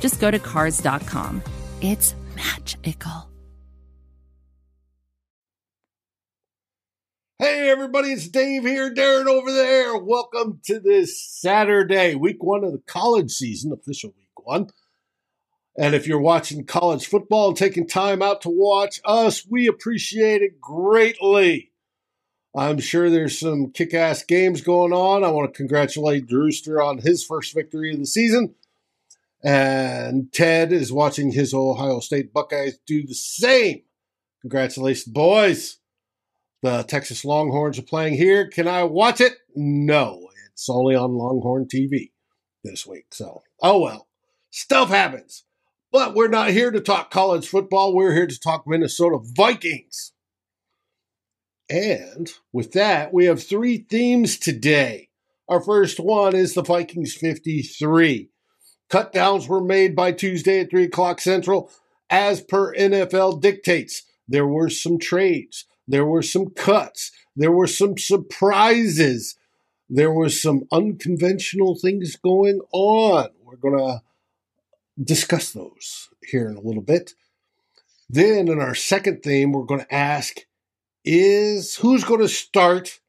just go to Cars.com. It's magical. Hey everybody, it's Dave here, Darren over there. Welcome to this Saturday, week one of the college season, official week one. And if you're watching college football and taking time out to watch us, we appreciate it greatly. I'm sure there's some kick ass games going on. I want to congratulate Drewster on his first victory of the season. And Ted is watching his Ohio State Buckeyes do the same. Congratulations, boys. The Texas Longhorns are playing here. Can I watch it? No, it's only on Longhorn TV this week. So, oh well, stuff happens. But we're not here to talk college football. We're here to talk Minnesota Vikings. And with that, we have three themes today. Our first one is the Vikings 53. Cut downs were made by Tuesday at 3 o'clock Central as per NFL dictates. There were some trades. There were some cuts. There were some surprises. There were some unconventional things going on. We're going to discuss those here in a little bit. Then, in our second theme, we're going to ask is who's going to start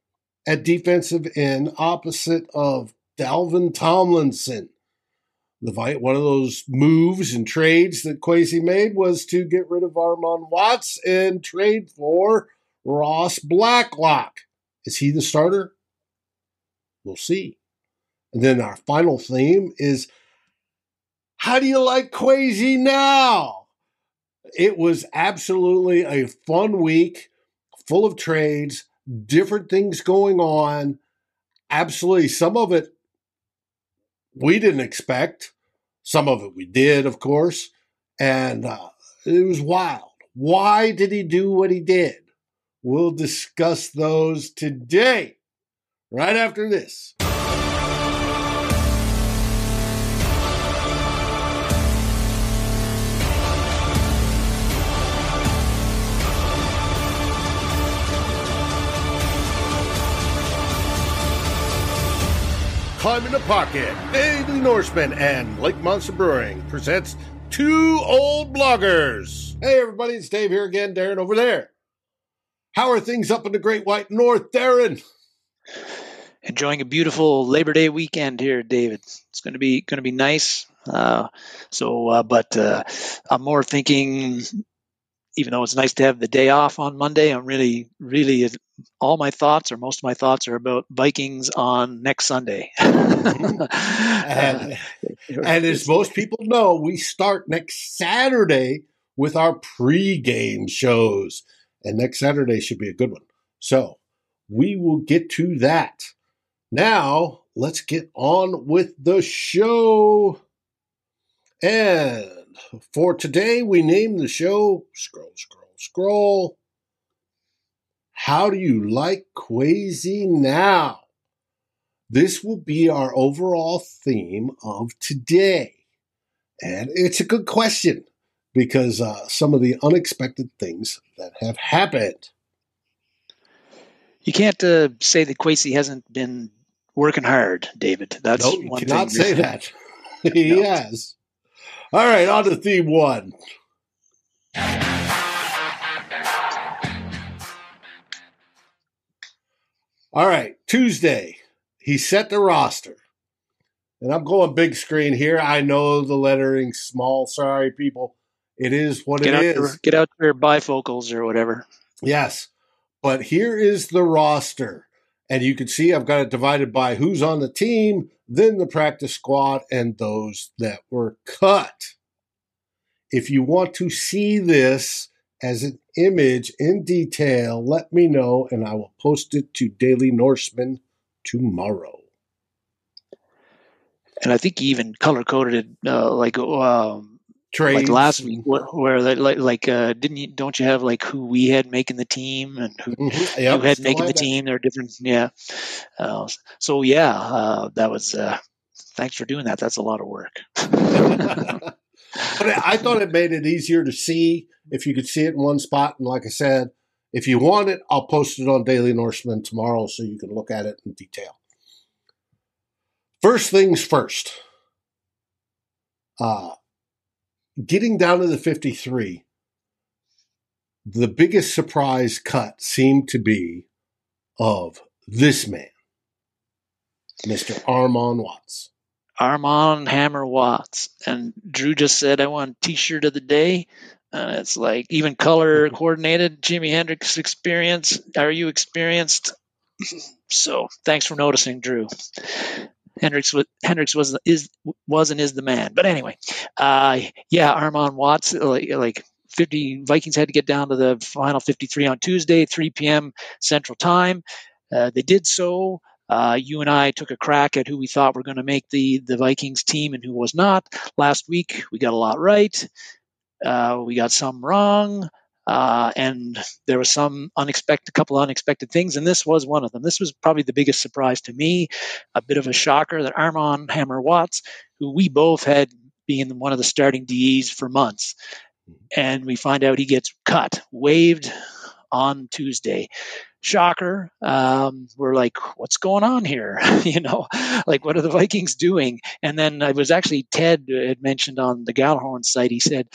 at defensive end opposite of Dalvin Tomlinson? The one of those moves and trades that Kwesi made was to get rid of Armon Watts and trade for Ross Blacklock. Is he the starter? We'll see. And then our final theme is how do you like Kwesi now? It was absolutely a fun week, full of trades, different things going on. Absolutely. Some of it we didn't expect. Some of it we did, of course. And uh, it was wild. Why did he do what he did? We'll discuss those today, right after this. Climbing the Pocket, Daily Norseman, and Lake Monster Brewing presents Two Old Bloggers. Hey, everybody, it's Dave here again, Darren over there. How are things up in the Great White North, Darren? Enjoying a beautiful Labor Day weekend here, David. It's going to be going to be nice. Uh, so, uh, but uh, I'm more thinking, even though it's nice to have the day off on Monday, I'm really, really, all my thoughts or most of my thoughts are about Vikings on next Sunday. and, uh, and as most people know, we start next Saturday with our pre-game shows and next Saturday should be a good one. So we will get to that. Now, let's get on with the show. And for today, we name the show Scroll, Scroll, Scroll. How do you like Kwesi now? This will be our overall theme of today. And it's a good question because uh, some of the unexpected things that have happened. You can't uh, say that Kwesi hasn't been working hard, David. That's no, you cannot thing. say that. he has. All right, on to theme one. All right, Tuesday, he set the roster. And I'm going big screen here. I know the lettering small. Sorry, people. It is what get it is. Your, get out your bifocals or whatever. Yes. But here is the roster. And you can see I've got it divided by who's on the team, then the practice squad, and those that were cut. If you want to see this as an image in detail, let me know and I will post it to Daily Norseman tomorrow. And I think he even color coded it uh, like um, like last week, where, where they, like like uh, didn't you don't you have like who we had making the team and who Mhm. Yep, who had making the that. team? They're different, yeah. Uh, so yeah, uh, that was. Uh, thanks for doing that. That's a lot of work. but I thought it made it easier to see if you could see it in one spot. And like I said, if you want it, I'll post it on Daily Norseman tomorrow so you can look at it in detail. First things first. Uh, getting down to the 53, the biggest surprise cut seemed to be of this man, Mr. Armand Watts. Armand Hammer Watts. And Drew just said, I want t-shirt of the day. And it's like even color coordinated. Jimi Hendrix experience. Are you experienced? so thanks for noticing, Drew. Hendrix was Hendrix was is was and is the man. But anyway, uh, yeah, Armand Watts like, like 50 Vikings had to get down to the final 53 on Tuesday, 3 p.m. Central Time. Uh, they did so. Uh, you and I took a crack at who we thought were going to make the the Vikings team and who was not. Last week we got a lot right. Uh, we got some wrong. Uh, and there was some unexpected, a couple of unexpected things, and this was one of them. This was probably the biggest surprise to me, a bit of a shocker that Armand Hammer Watts, who we both had being one of the starting DEs for months, and we find out he gets cut, waived on Tuesday. Shocker. Um, we're like, what's going on here? you know, like what are the Vikings doing? And then I was actually Ted had mentioned on the Gallahorn site. He said,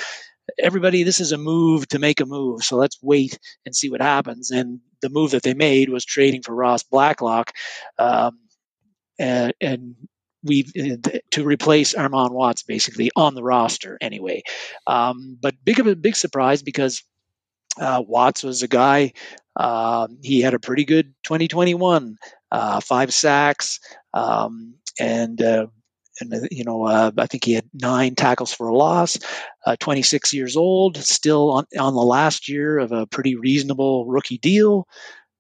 everybody, this is a move to make a move. So let's wait and see what happens. And the move that they made was trading for Ross Blacklock, um, and, and we to replace Armand Watts basically on the roster anyway. Um, but big of a big surprise because uh, Watts was a guy. Uh, he had a pretty good 2021, uh, five sacks, um, and uh, and you know uh, I think he had nine tackles for a loss. Uh, 26 years old, still on, on the last year of a pretty reasonable rookie deal,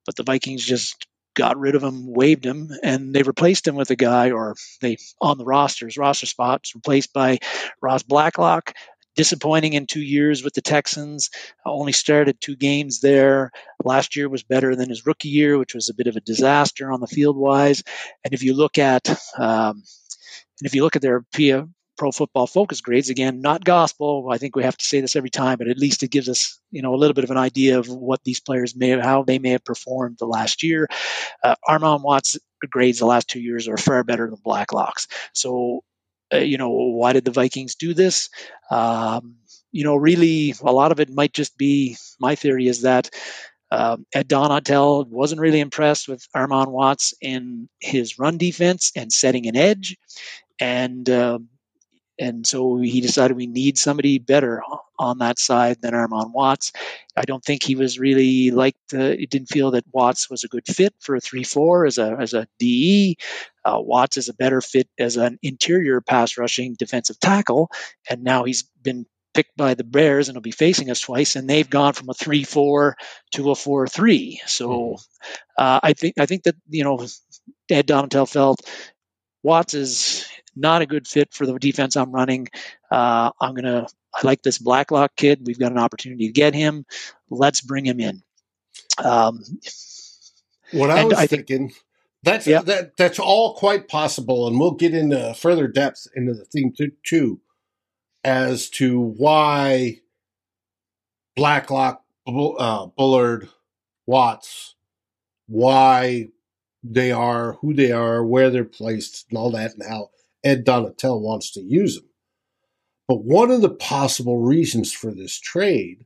but the Vikings just got rid of him, waived him, and they replaced him with a guy, or they on the rosters, roster spots, replaced by Ross Blacklock. Disappointing in two years with the Texans. Only started two games there. Last year was better than his rookie year, which was a bit of a disaster on the field wise. And if you look at um, and if you look at their PA, Pro Football Focus grades, again, not gospel. I think we have to say this every time, but at least it gives us, you know, a little bit of an idea of what these players may have, how they may have performed the last year. Uh, Armand Watts grades the last two years are far better than Blacklock's. So, uh, you know, why did the Vikings do this? Um, you know, really, a lot of it might just be my theory is that um, Ed Donatell wasn't really impressed with Armand Watts in his run defense and setting an edge, and um, and so he decided we need somebody better on that side than Armand Watts. I don't think he was really liked. Uh, he didn't feel that Watts was a good fit for a three-four as a as a DE. Uh, Watts is a better fit as an interior pass rushing defensive tackle, and now he's been picked by the Bears and will be facing us twice, and they've gone from a three-four to a four-three. So uh, I think I think that you know Ed Donatell felt Watts is not a good fit for the defense I'm running. Uh, I'm gonna. I like this Blacklock kid. We've got an opportunity to get him. Let's bring him in. Um, What I was I think- thinking, that's Yeah. that that's all quite possible, and we'll get into further depth into the theme too, too as to why Blacklock, uh, Bullard, Watts, why they are who they are, where they're placed, and all that, and how Ed Donatell wants to use them. But one of the possible reasons for this trade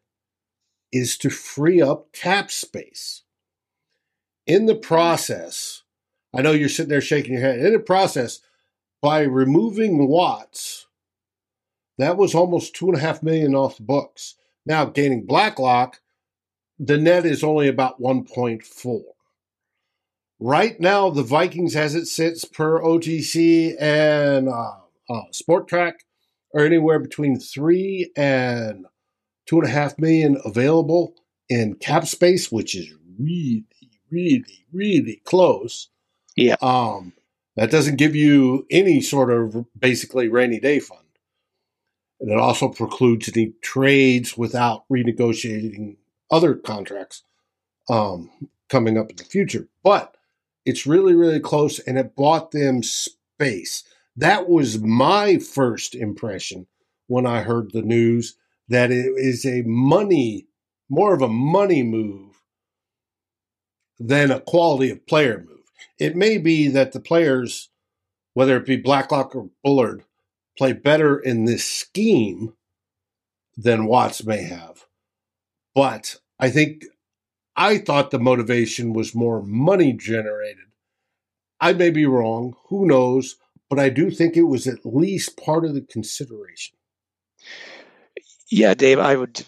is to free up cap space. In the process, I know you're sitting there shaking your head. In the process, by removing Watts, that was almost two and a half million off the books. Now gaining Blacklock, the net is only about 1.4. Right now, the Vikings, as it sits per OTC and uh, uh, Spotrac, are anywhere between three and two and a half million available in cap space, which is really, really, really close. Yeah. Um, that doesn't give you any sort of basically rainy day fund. and it also precludes any trades without renegotiating other contracts um, coming up in the future. But it's really, really close, and it bought them space. That was my first impression when I heard the news that it is a money, more of a money move than a quality of player move. It may be that the players, whether it be Blacklock or Bullard, play better in this scheme than Watts may have. But I think I thought the motivation was more money generated. I may be wrong, who knows, but I do think it was at least part of the consideration. Yeah, Dave, I would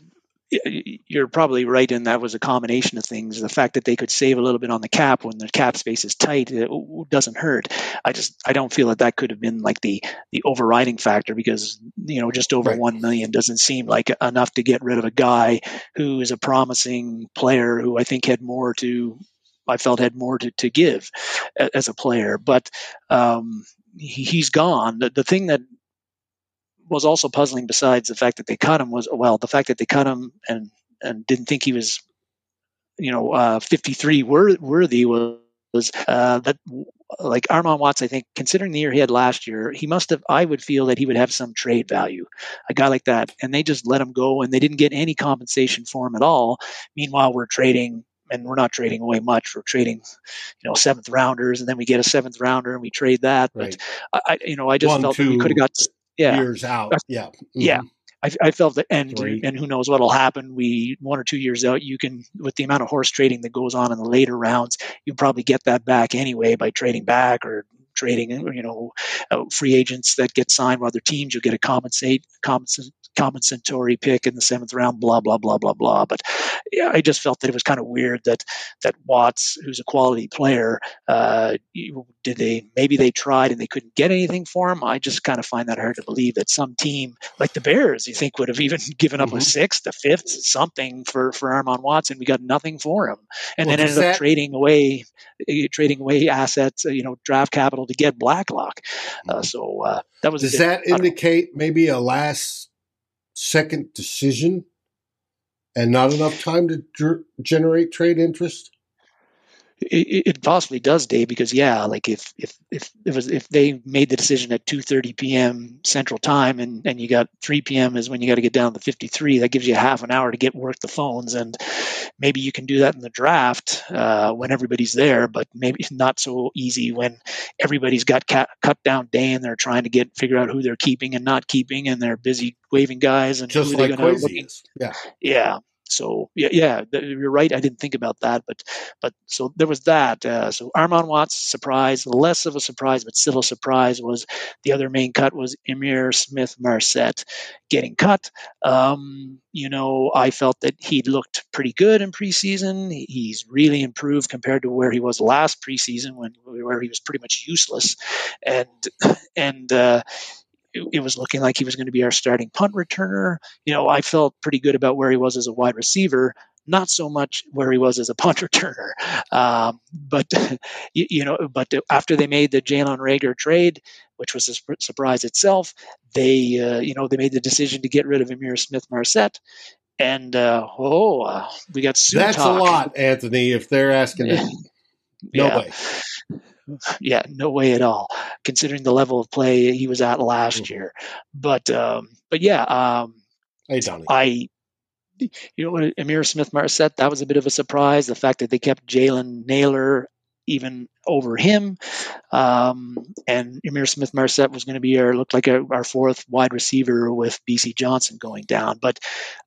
you're probably right and that was a combination of things. The fact that they could save a little bit on the cap when the cap space is tight it doesn't hurt. I just I don't feel that that could have been like the the overriding factor because you know just over right. one million doesn't seem like enough to get rid of a guy who is a promising player who I think had more to I felt had more to, to give as a player. But um, he, has gone. The, the thing that was also puzzling besides the fact that they cut him was well the fact that they cut him and and didn't think he was you know uh, 53 worthy was was uh, that like Armand Watts, I think, considering the year he had last year, he must have. I would feel that he would have some trade value, a guy like that, and they just let him go, and they didn't get any compensation for him at all. Meanwhile, we're trading, and we're not trading away much. We're trading, you know, seventh rounders, and then we get a seventh rounder, and we trade that. Right. But I, you know, I just One, felt two, that we could have got yeah. years out. Yeah. Mm-hmm. Yeah. I, I, felt that, and Three. and who knows what'll happen. We one or two years out, you can with the amount of horse trading that goes on in the later rounds, you probably get that back anyway by trading back or trading. You know, uh, free agents that get signed by other teams, you'll get a compensate compensate compensatory pick in the seventh round, blah blah blah blah blah. But yeah, I just felt that it was kind of weird that that Watts, who's a quality player, uh, did they maybe they tried and they couldn't get anything for him. I just kind of find that hard to believe that some team like the Bears, you think would have even given up mm-hmm. a sixth, a fifth, something for for Armand Watts, and we got nothing for him, and well, then ended that- up trading away eh, trading away assets, uh, you know, draft capital to get Blacklock. Uh, mm-hmm. so uh, that was. Does that indicate maybe a last second decision and not enough time to ger- generate trade interest? It, it, possibly does, Dave, because yeah, like if if if it was if they made the decision at 2:30 p.m. Central Time and and you got 3 p.m. is when you got to get down to 53, that gives you half an hour to get work the phones, and maybe you can do that in the draft uh, when everybody's there, but maybe it's not so easy when everybody's got cut, cut down day and they're trying to get figure out who they're keeping and not keeping, and they're busy waving guys and just who like they're going to Yeah, yeah. So yeah, yeah, you're right. I didn't think about that, but but so there was that. Uh, so Armand Watts surprise, less of a surprise, but still a surprise was the other main cut was Ihmir Smith Marsette getting cut. Um, you know, I felt that he looked pretty good in preseason. He's really improved compared to where he was last preseason when where he was pretty much useless, and and. Uh, it, was looking like he was going to be our starting punt returner. You know, I felt pretty good about where he was as a wide receiver, not so much where he was as a punt returner. Um, but you, you, know, but after they made the Jalen Reagor trade, which was a surprise itself, they uh, you know they made the decision to get rid of Ihmir Smith Marsette. And uh, oh, uh, we got That's talk. a lot, Anthony. If they're asking, no yeah. way yeah, no way at all, considering the level of play he was at last mm-hmm. year. But um, but yeah, um, hey Donnie, I you know Ihmir Smith Marsette that was a bit of a surprise. The fact that they kept Jalen Nailor even over him. Um, and Ihmir Smith Marsette was going to be our looked like a, our fourth wide receiver with Bisi Johnson going down. But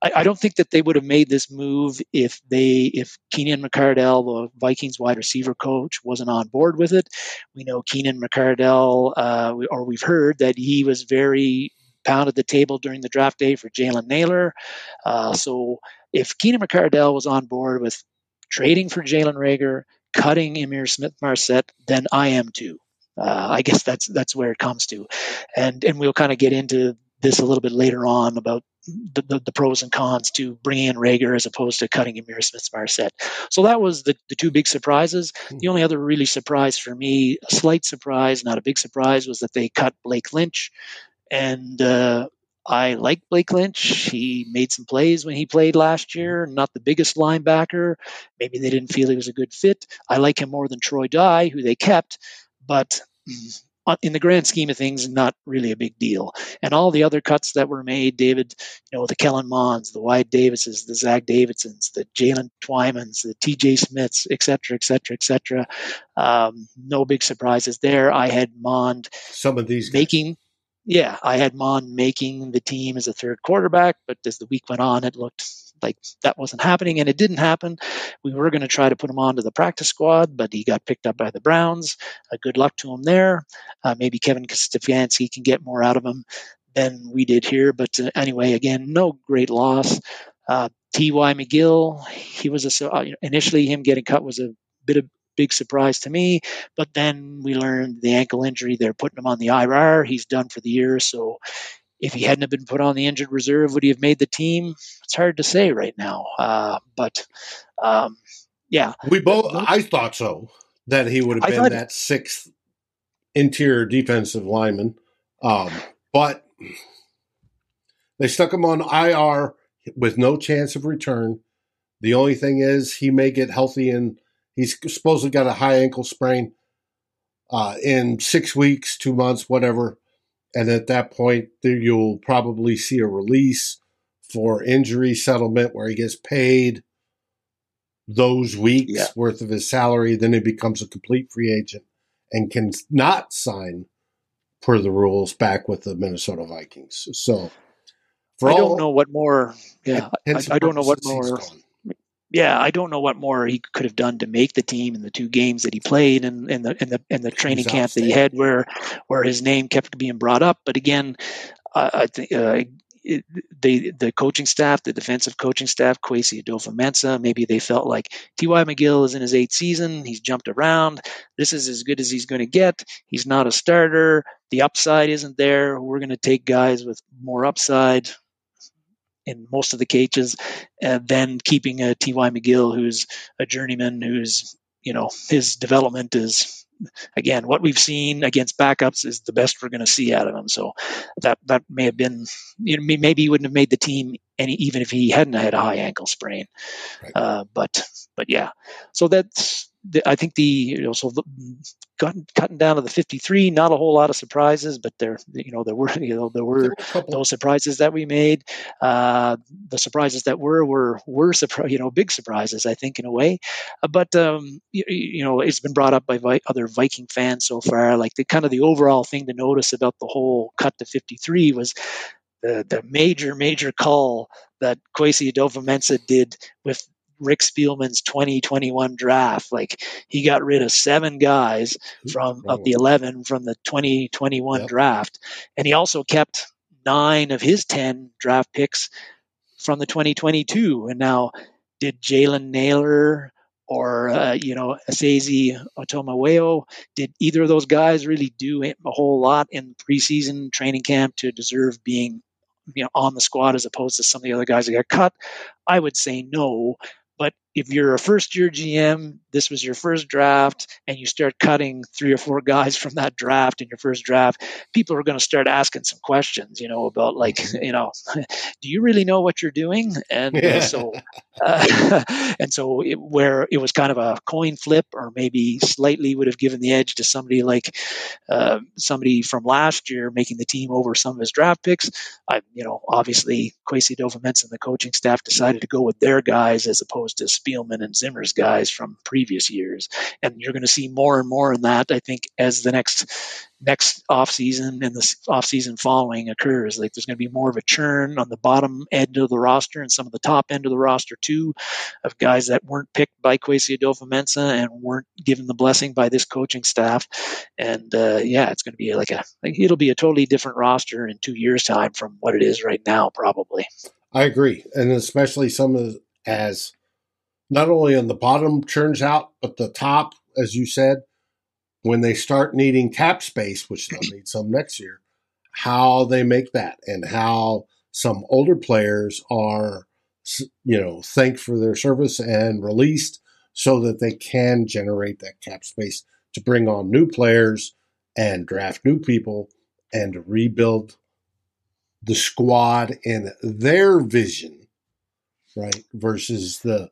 I, I, don't think that they would have made this move if they if Keenan McCardell, the Vikings wide receiver coach, wasn't on board with it. We know Keenan McCardell, uh, or we've heard that he was very pounded the table during the draft day for Jalen Nailor. Uh, so if Keenan McCardell was on board with trading for Jalen Reagor, cutting Ihmir Smith Marsette, than I am too. Uh, I guess that's that's where it comes to, and and we'll kind of get into this a little bit later on about the, the, the, pros and cons to bringing in Reagor as opposed to cutting Ihmir Smith Marsette. So that was the, the two big surprises. Hmm. The only other really surprise for me, a slight surprise, not a big surprise, was that they cut Blake Lynch. And uh, I like Blake Lynch. He made some plays when he played last year. Not the biggest linebacker. Maybe they didn't feel he was a good fit. I like him more than Troy Dye, who they kept, but in the grand scheme of things, not really a big deal. And all the other cuts that were made, David, you know, the Kellen Monds, the Wyatt Davises, the Zach Davidsons, the Jalen Twymans, the TJ Smiths, et cetera, et cetera, et cetera. Um, no big surprises there. I had Mond some of these guys. making yeah, I had Mond making the team as a third quarterback, but as the week went on, it looked like that wasn't happening, and it didn't happen. We were going to try to put him onto the practice squad, but he got picked up by the Browns. Uh, good luck to him there. Uh, maybe Kevin Stefanski can get more out of him than we did here. But uh, anyway, again, no great loss. Uh, T.Y. McGill, he was a, uh, initially him getting cut was a bit of big surprise to me. But then we learned the ankle injury. They're putting him on the IR. He's done for the year. So if he hadn't have been put on the injured reserve, would he have made the team? It's hard to say right now. Uh, but um, yeah, we both. I thought so that he would have been that sixth interior defensive lineman, um, but they stuck him on IR with no chance of return. The only thing is he may get healthy and he's supposedly got a high ankle sprain uh, in six weeks, two months, whatever. And at that point, you'll probably see a release for injury settlement where he gets paid those weeks yeah. worth of his salary. Then he becomes a complete free agent and can not sign per the rules back with the Minnesota Vikings. So, I don't all, know what more. Yeah, I, I, don't know what more yeah, I don't know what more he could have done to make the team in the two games that he played and in, the in the in the training camp that he had, where where his name kept being brought up. But again, uh, I think. Uh, it, they, the coaching staff, the defensive coaching staff, Kwesi Adofo-Mensah, maybe they felt like T.Y. McGill is in his eighth season. He's jumped around. This is as good as he's going to get. He's not a starter. The upside isn't there. We're going to take guys with more upside in most of the cages and then keeping a T.Y. McGill who's a journeyman who's you know his development is again what we've seen against backups is the best we're going to see out of him. So that that may have been you know, maybe he wouldn't have made the team any even if he hadn't had a high ankle sprain. Right. Uh, but but yeah, so that's I think the you know, so cutting, cutting down to the 53, not a whole lot of surprises, but there you know there were you know there were those surprises that we made. Uh, the surprises that were were were surprise you know big surprises I think in a way, uh, but um, you, you, know it's been brought up by Vi- other Viking fans so far. Like the kind of the overall thing to notice about the whole cut to 53 was the, the major, major call that Kwesi Adofo-Mensah did with Rick Spielman's 2021 draft. Like he got rid of seven guys from of the 11 from the 2021 yep. draft, and he also kept nine of his 10 draft picks from the 2022. And now, did Jalen Nailor or uh, you know Esezi Otomewo, did either of those guys really do a whole lot in preseason training camp to deserve being you know on the squad as opposed to some of the other guys that got cut? I would say no. But if you're a first year GM, this was your first draft, and you start cutting three or four guys from that draft in your first draft, people are going to start asking some questions, you know, about like, mm-hmm. you know, do you really know what you're doing? And uh, yeah. so, uh, and so it, where it was kind of a coin flip, or maybe slightly would have given the edge to somebody like uh, somebody from last year making the team over some of his draft picks. I, you know, obviously Kwesi Adofo-Mensah and the coaching staff decided to go with their guys as opposed to Spielman and Zimmer's guys from previous years. And you're going to see more and more in that, I think, as the next next off season and the off season following occurs. Like there's going to be more of a churn on the bottom end of the roster and some of the top end of the roster too, of guys that weren't picked by Kwesi Adofo-Mensah and weren't given the blessing by this coaching staff. And uh, yeah, it's going to be like a like it'll be a totally different roster in two years' time from what it is right now, probably. I agree, and especially some of the, as not only on the bottom churns out, but the top, as you said, when they start needing cap space, which they'll need some next year, how they make that and how some older players are, you know, thanked for their service and released so that they can generate that cap space to bring on new players and draft new people and rebuild the squad and their vision, right, versus the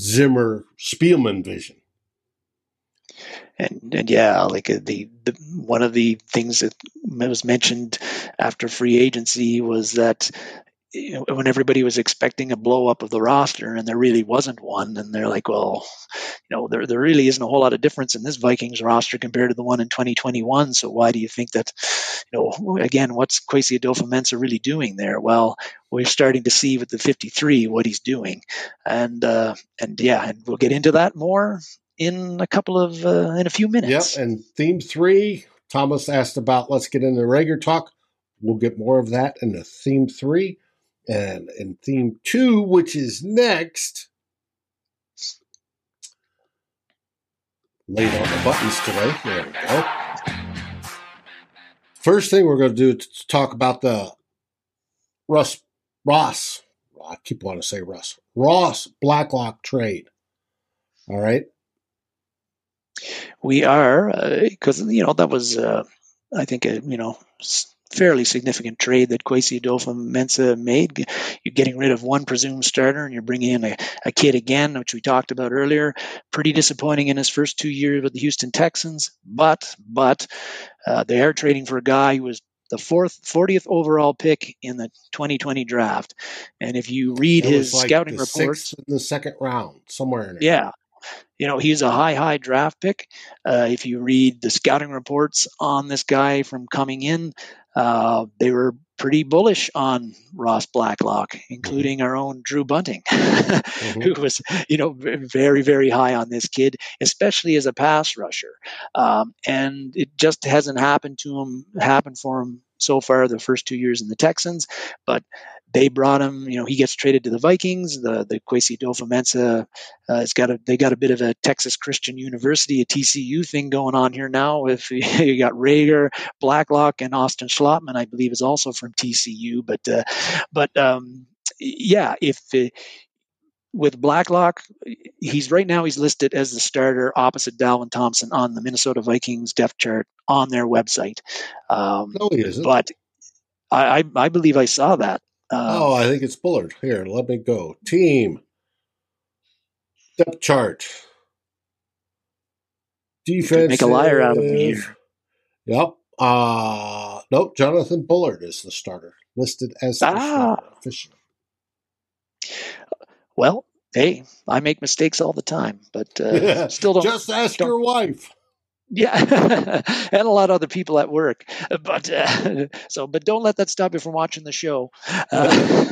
Zimmer Spielman vision. And, and yeah, like uh, the, the one of the things that was mentioned after free agency was that you know, when everybody was expecting a blow up of the roster and there really wasn't one, and they're like, well, you know, there, there really isn't a whole lot of difference in this Vikings roster compared to the one in 2021. So why do you think that, you know, again, what's Kwesi Adofo-Mensah really doing there? Well, we're starting to see with the 53 what he's doing, and uh, and yeah, and we'll get into that more in a couple of uh, in a few minutes. Yep, and theme three, Thomas asked about. Let's get into regular talk. We'll get more of that in the theme three. And in theme two, which is next, laid on the buttons today. There we go. First thing we're going to do is talk about the Russ Ross. I keep wanting to say Russ Ross Blacklock trade. All right. We are because uh, you know that was uh, I think a you know fairly significant trade that Kwesi Adofo-Mensah made. You're getting rid of one presumed starter and you're bringing in a, a, kid again, which we talked about earlier. Pretty disappointing in his first two years with the Houston Texans, but but uh, they are trading for a guy who was the fourth, 40th overall pick in the 2020 draft. And if you read his like scouting reports, in the second round, somewhere in there. Yeah, you know, he's a high, high draft pick. Uh, if you read the scouting reports on this guy from coming in, uh, they were pretty bullish on Ross Blacklock, including our own Drew Bunting, mm-hmm. who was, you know, very, very high on this kid, especially as a pass rusher. Um, and it just hasn't happened to him, happened for him so far the first two years in the Texans, but they brought him. You know, he gets traded to the Vikings. The the Kwesi Adofo-Mensah uh, has got a they got a bit of a Texas Christian University, a TCU thing going on here now. If you got Reagor, Blacklock, and Austin Schlottmann, I believe is also from TCU. But uh, but um, yeah, if uh, with Blacklock, he's right now he's listed as the starter opposite Dalvin Thompson on the Minnesota Vikings depth chart on their website. Um, no, he isn't. But I, I, I believe I saw that. Um, oh, I think it's Bullard. Here, let me go. Team depth chart. Defense. Make a liar out of me. Yep. Uh nope. Jonathan Bullard is the starter, listed as ah. official. Well, hey, I make mistakes all the time, but uh, still don't. Just ask don't, your wife. Yeah, and a lot of other people at work. But uh, so, but don't let that stop you from watching the show. Uh,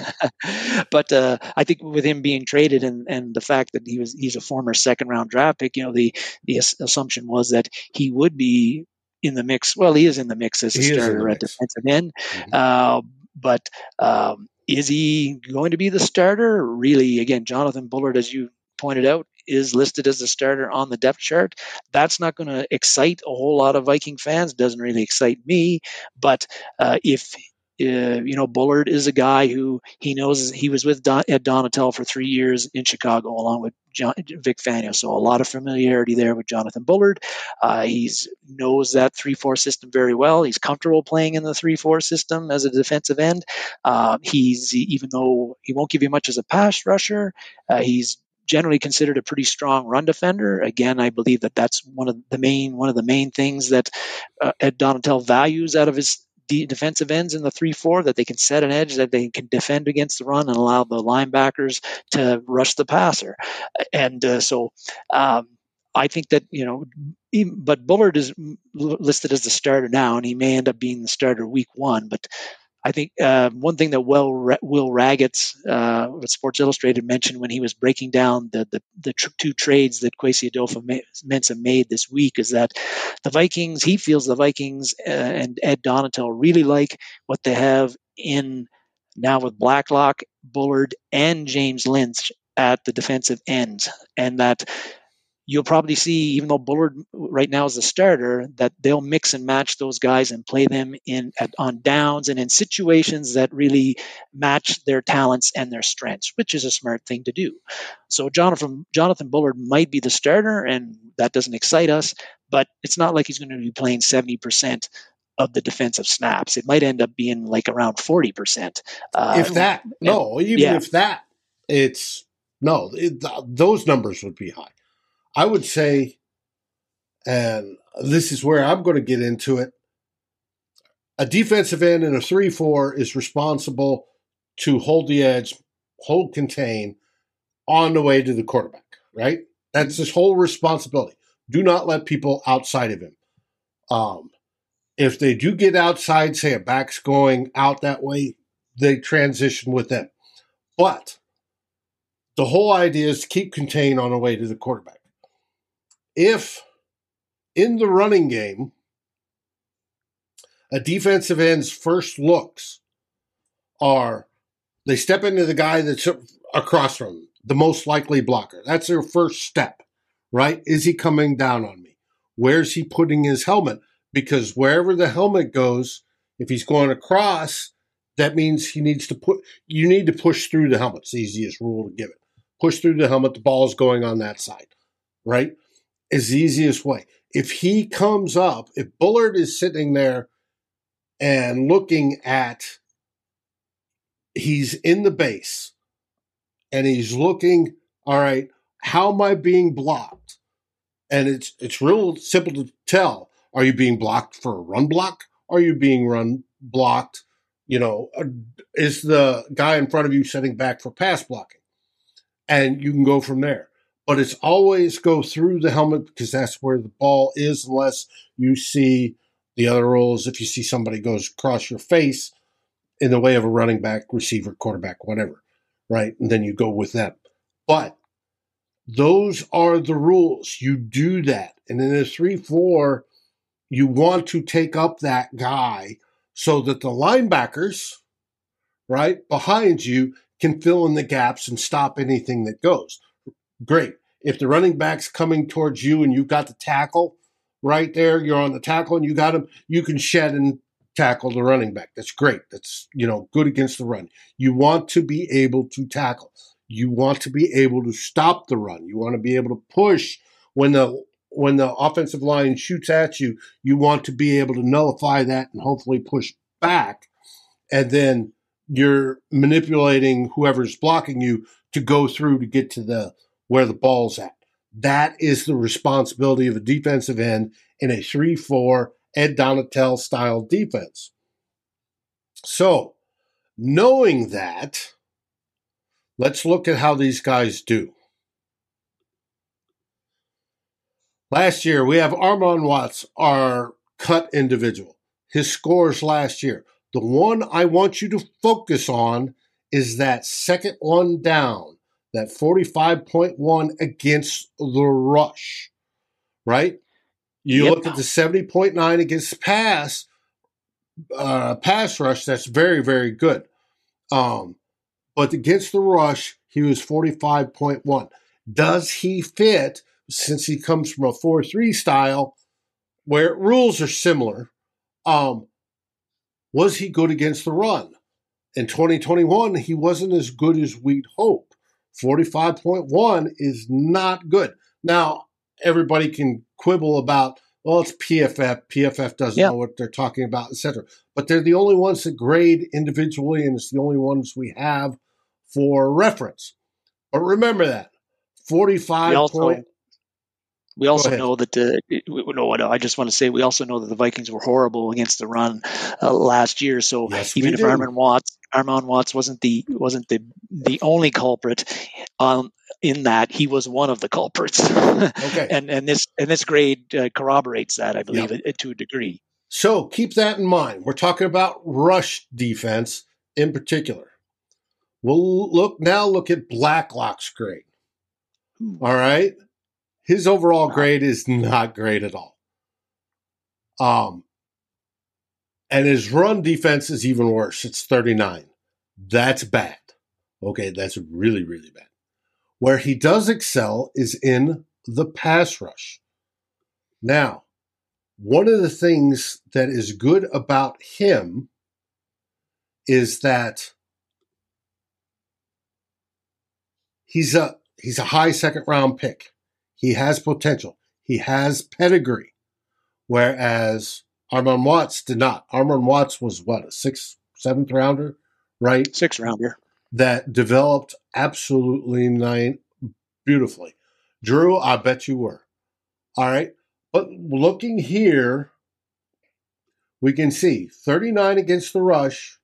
but uh, I think with him being traded and, and the fact that he was he's a former second round draft pick, you know, the the assumption was that he would be in the mix. Well, he is in the mix as a he starter at defensive end. Mm-hmm. Uh, but um, is he going to be the starter? Really, again, Jonathan Bullard, as you pointed out, is listed as a starter on the depth chart. That's not going to excite a whole lot of Viking fans. Doesn't really excite me. But uh, if uh, you know, Bullard is a guy who he knows he was with Don, Ed Donatell for three years in Chicago, along with John, Vic Fangio. So a lot of familiarity there with Jonathan Bullard. Uh, he knows that three-four system very well. He's comfortable playing in the three-four system as a defensive end. Uh, he's even though he won't give you much as a pass rusher, uh, he's generally considered a pretty strong run defender. Again, I believe that that's one of the main one of the main things that uh, Ed Donatell values out of his defensive ends in the three four that they can set an edge that they can defend against the run and allow the linebackers to rush the passer. And uh, so. Um, I think that you know, but Bullard is listed as the starter now, and he may end up being the starter week one. But I think uh, one thing that Will, Will Ragatz uh, with Sports Illustrated mentioned when he was breaking down the the, the tr- two trades that Kwesi Adofo-Mensah made this week is that the Vikings, he feels the Vikings uh, and Ed Donatell really like what they have in now with Blacklock, Bullard, and James Lynch at the defensive ends, and that you'll probably see, even though Bullard right now is the starter, that they'll mix and match those guys and play them in at, on downs and in situations that really match their talents and their strengths, which is a smart thing to do. So Jonathan Jonathan Bullard might be the starter, and that doesn't excite us, but it's not like he's going to be playing seventy percent of the defensive snaps. It might end up being like around 40%. Uh, if that, no, even yeah. if that, it's no, it, th- those numbers would be high. I would say, and this is where I'm going to get into it. A defensive end in a 3 4 is responsible to hold the edge, hold contain on the way to the quarterback, right? That's his whole responsibility. Do not let people outside of him. Um, if they do get outside, say a back's going out that way, they transition with them. But the whole idea is to keep contained on the way to the quarterback. If in the running game, a defensive end's first looks are they step into the guy that's across from them, the most likely blocker. That's their first step, right? Is he coming down on me? Where's he putting his helmet? Because wherever the helmet goes, if he's going across, that means he needs to put, you need to push through the helmet. It's the easiest rule to give it. Push through the helmet, the ball's going on that side, right? Is the easiest way. If he comes up, if Bullard is sitting there and looking at, he's in the base and he's looking, all right, how am I being blocked? And it's it's real simple to tell. Are you being blocked for a run block? Are you being run blocked? You know, uh, is the guy in front of you setting back for pass blocking? And you can go from there. But it's always go through the helmet because that's where the ball is, unless you see the other rules. If you see somebody goes across your face in the way of a running back, receiver, quarterback, whatever right? And then you go with them. But those are the rules. You do that. And in a 3 4, you want to take up that guy so that the linebackers, right, behind you can fill in the gaps and stop anything that goes. Great. If the running back's coming towards you and you've got the tackle right there, you're on the tackle and you got him, you can shed and tackle the running back. That's great. That's, you know, good against the run. You want to be able to tackle. You want to be able to stop the run. You want to be able to push when the when the offensive line shoots at you, you want to be able to nullify that and hopefully push back. And then you're manipulating whoever's blocking you to go through to get to the where the ball's at. That is the responsibility of a defensive end in a 3 4 Ed Donatell style defense. So, knowing that, let's look at how these guys do. Last year, we have Armon Watts, our cut individual. His scores last year. The one I want you to focus on is that second one down, that 45.1 against the rush, right? You yep. look at the 70.9 against pass, uh, pass rush, that's very, very good. Um, but against the rush, he was 45.1. Does he fit, since he comes from a 4 3 style where rules are similar? Um, was he good against the run? In 2021, he wasn't as good as we'd hope. 45.1 is not good. Now, everybody can quibble about, well, it's PFF. PFF doesn't know what they're talking about, etc. But they're the only ones that grade individually, and it's the only ones we have for reference. But remember that 45 point. We also know that the no, I just want to say we also know that the Vikings were horrible against the run uh, last year. So yes, even if Armon Watts, Armon Watts wasn't the wasn't the the only culprit, um, in that he was one of the culprits. okay. and and this and this grade uh, corroborates that, I believe, yep. to a degree. So keep that in mind. We're talking about rush defense in particular. We'll look now. Look at Blacklock's grade. All right, his overall grade is not great at all. Um, and his run defense is even worse. It's 39. That's bad. Okay, that's really, really bad. Where he does excel is in the pass rush. Now, one of the things that is good about him is that he's a he's a high second round pick. He has potential. He has pedigree. Whereas Armon Watts did not. Armon Watts was what, a sixth, seventh rounder, right? Six rounder. That developed absolutely nine beautifully. Drew, I bet you were. All right. But looking here, we can see 39 against the rush,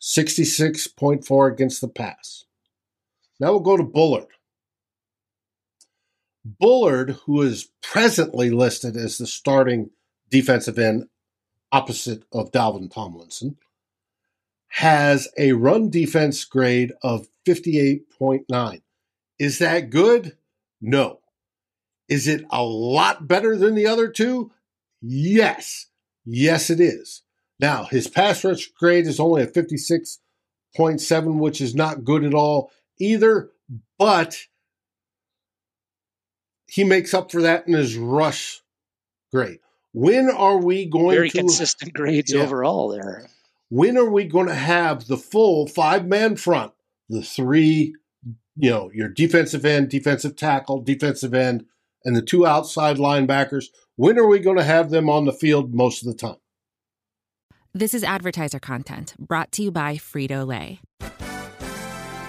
66.4 against the pass. Now we'll go to Bullard. Bullard, who is presently listed as the starting defensive end opposite of Dalvin Tomlinson, has a run defense grade of 58.9. Is that good? No. Is it a lot better than the other two? Yes. Yes, it is. Now, his pass rush grade is only a 56.7, which is not good at all either, but he makes up for that in his rush grade. When are we going Very to consistent grades Yeah. overall there. when are we going to have the full five man front? The three, you know, your defensive end, defensive tackle, defensive end, and the two outside linebackers. When are we going to have them on the field most of the time? This is advertiser content brought to you by Frito Lay.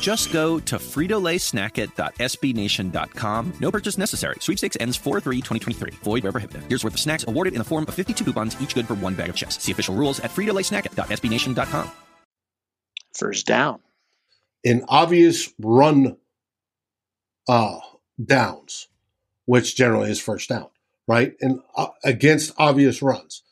Just go to fritolaysnackit.sbnation.com. No purchase necessary. Sweepstakes ends 4-3-2023. Void where prohibited. Here's worth of snacks awarded in the form of 52 coupons, each good for one bag of chips. See official rules at fritolaysnackit.sbnation.com. First down. In obvious run uh, downs, which generally is first down, right? And uh, against obvious runs,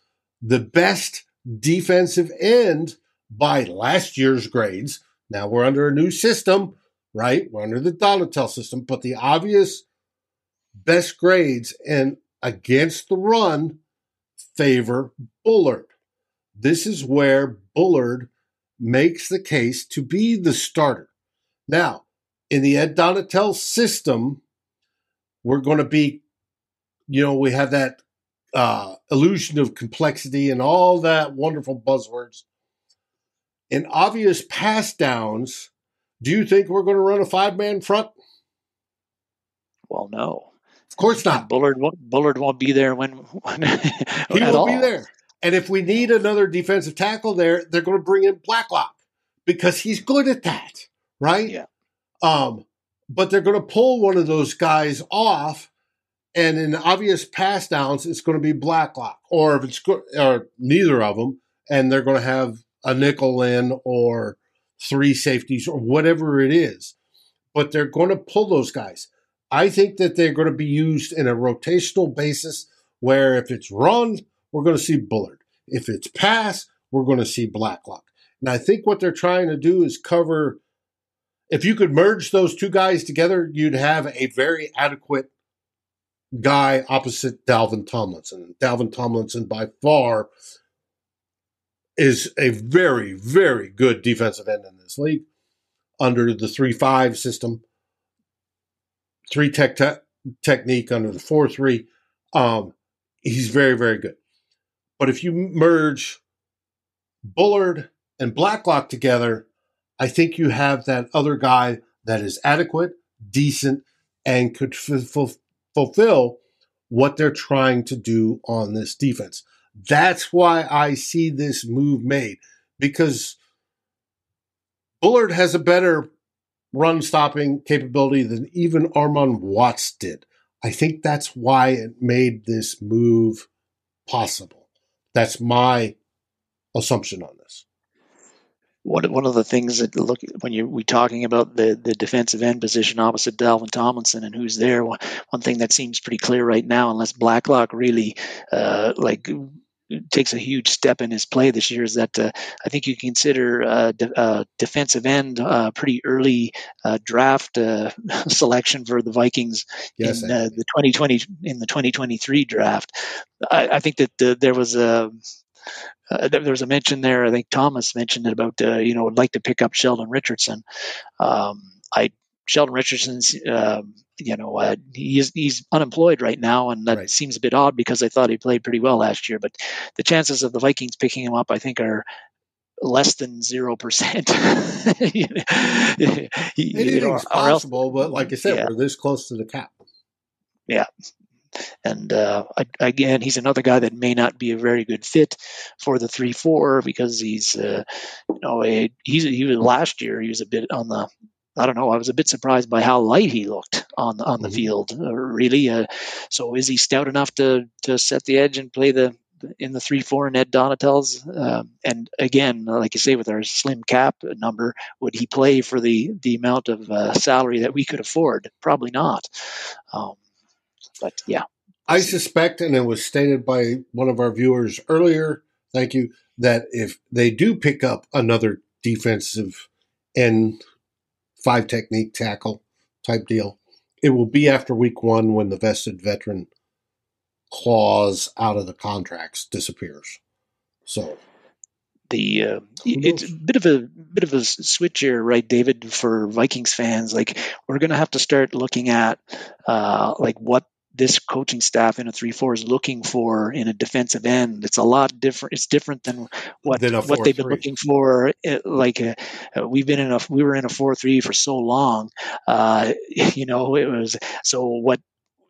the best defensive end by last year's grades. Now we're under a new system, right? We're under the Donatell system, but the obvious best grades and against the run favor Bullard. This is where Bullard makes the case to be the starter. Now, in the Ed Donatell system, we're going to be, you know, we have that uh, illusion of complexity and all that wonderful buzzwords. In obvious pass downs, do you think we're going to run a five man front? Well, no. Of course not. Bullard won't, Bullard won't be there when, when He will all. be there. And if we need another defensive tackle there, they're going to bring in Blacklock because he's good at that, right? Yeah. Um, but they're going to pull one of those guys off, and in obvious pass downs, it's going to be Blacklock, or if it's go- or neither of them, and they're going to have a nickel in or three safeties or whatever it is. But they're going to pull those guys. I think that they're going to be used in a rotational basis where if it's run, we're going to see Bullard. If it's pass, we're going to see Blacklock. And I think what they're trying to do is cover. If you could merge those two guys together, you'd have a very adequate guy opposite Dalvin Tomlinson. Dalvin Tomlinson, by far, is a very, very good defensive end in this league under the 3 5 system, three tech te- technique under the 4 3. Um, he's very, very good. But if you merge Bullard and Blacklock together, I think you have that other guy that is adequate, decent, and could f- f- fulfill what they're trying to do on this defense. That's why I see this move made because Bullard has a better run stopping capability than even Armon Watts did. I think that's why it made this move possible. That's my assumption on this. one one of the things that look when you we talking about the the defensive end position opposite Dalvin Tomlinson and who's there. One, one thing that seems pretty clear right now, unless Blacklock really uh, like takes a huge step in his play this year is that uh, I think you consider uh, de- uh, defensive end uh, pretty early uh, draft uh, selection for the Vikings yes, in the 2020 in the 2023 draft. I, I think that there was a uh, there was a mention there. I think Thomas mentioned it about uh, you know would like to pick up Sheldon Richardson. Um, I Sheldon Richardson's uh, you know uh, he's he's unemployed right now, and that right. seems a bit odd because I thought he played pretty well last year. But the chances of the Vikings picking him up, I think, are less than zero percent. Anything's you know, possible, else, but like I said, yeah. we're this close to the cap. Yeah, and uh, again, he's another guy that may not be a very good fit for the three four because he's, uh, you know, a, he's he was last year he was a bit on the. I don't know. I was a bit surprised by how light he looked on on the mm-hmm. field. Uh, really, uh, so is he stout enough to to set the edge and play the in the three four and Ed Donatell's. Um, and again, like you say, with our slim cap number, would he play for the the amount of uh, salary that we could afford? Probably not. Um, but yeah. I suspect, and it was stated by one of our viewers earlier, thank you, that if they do pick up another defensive and five technique tackle type deal, it will be after week one when the vested veteran clause out of the contracts disappears. So the uh, it's a bit of a bit of a switch here, right, David, for Vikings fans. Like we're going to have to start looking at uh, like what this coaching staff in a three four is looking for in a defensive end. It's a lot different. It's different than what than what they've been looking for. It, like uh, we've been in a we were in a four three for so long. Uh, you know, it was so what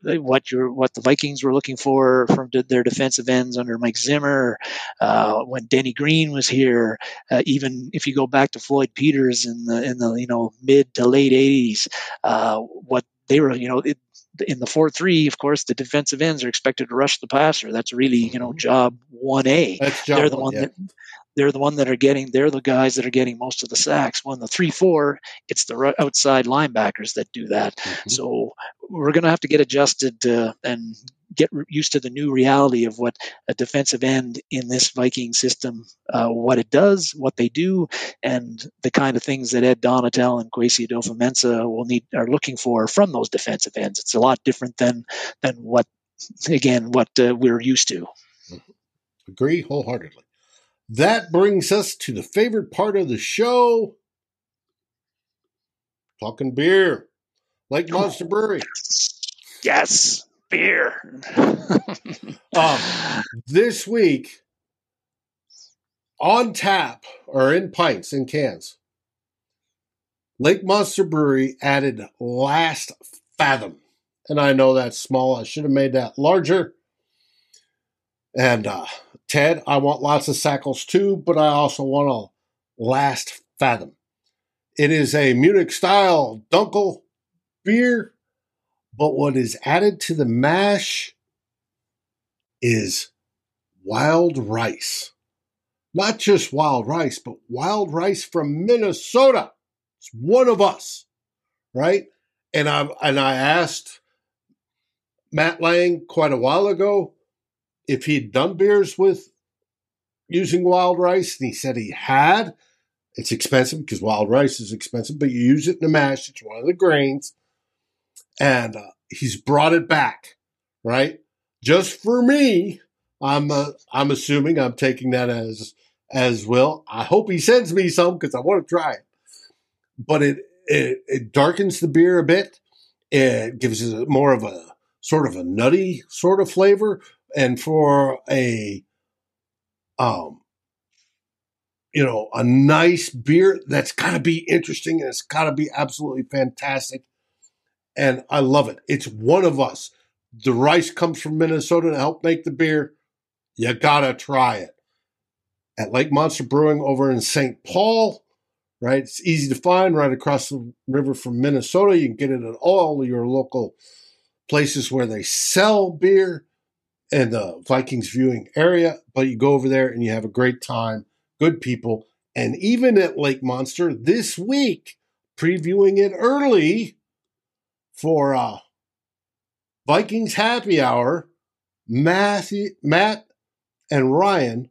what your what the Vikings were looking for from their defensive ends under Mike Zimmer, uh, when Denny Green was here. Uh, even if you go back to Floyd Peters in the in the you know mid to late '80s, uh, what they were you know it, in the four three, of course, the defensive ends are expected to rush the passer. That's really you know mm-hmm. job one A. They're the one yeah. that they're the one that are getting. They're the guys that are getting most of the sacks. When the three four, it's the outside linebackers that do that. Mm-hmm. So we're going to have to get adjusted and get used to the new reality of what a defensive end in this Viking system, uh, what it does, what they do, and the kind of things that Ed Donatell and Kwesi Adofo-Mensah will need are looking for from those defensive ends. It's a lot different than than what again what uh, we're used to. Agree wholeheartedly. That brings us to the favorite part of the show. Talking beer. Lake Monster Brewery. Yes beer. um, this week, on tap or in pints and cans, Lake Monster Brewery added Last Fathom. And I know that's small. I should have made that larger. And uh, Ted, I want lots of Sackles too, but I also want a Last Fathom. It is a Munich style Dunkel beer but what is added to the mash is wild rice. Not just wild rice, but wild rice from Minnesota. It's one of us, right? And I and I asked Matt Lang quite a while ago if he'd done beers with using wild rice, and he said he had. It's expensive because wild rice is expensive, but you use it in a mash. It's one of the grains and uh, he's brought it back, right? Just for me, I'm uh, I'm assuming I'm taking that as as will. I hope he sends me some because I want to try it. But it, it it darkens the beer a bit. It gives it more of a sort of a nutty sort of flavor, and for a um you know a nice beer that's got to be interesting and it's got to be absolutely fantastic and I love it. It's one of us. The rice comes from Minnesota to help make the beer. You gotta try it. At Lake Monster Brewing over in St. Paul, right? It's easy to find right across the river from Minnesota. You can get it at all your local places where they sell beer in the Vikings viewing area. But you go over there and you have a great time, good people, and even at Lake Monster this week, previewing it early for uh, Vikings Happy Hour. Matthew, Matt and Ryan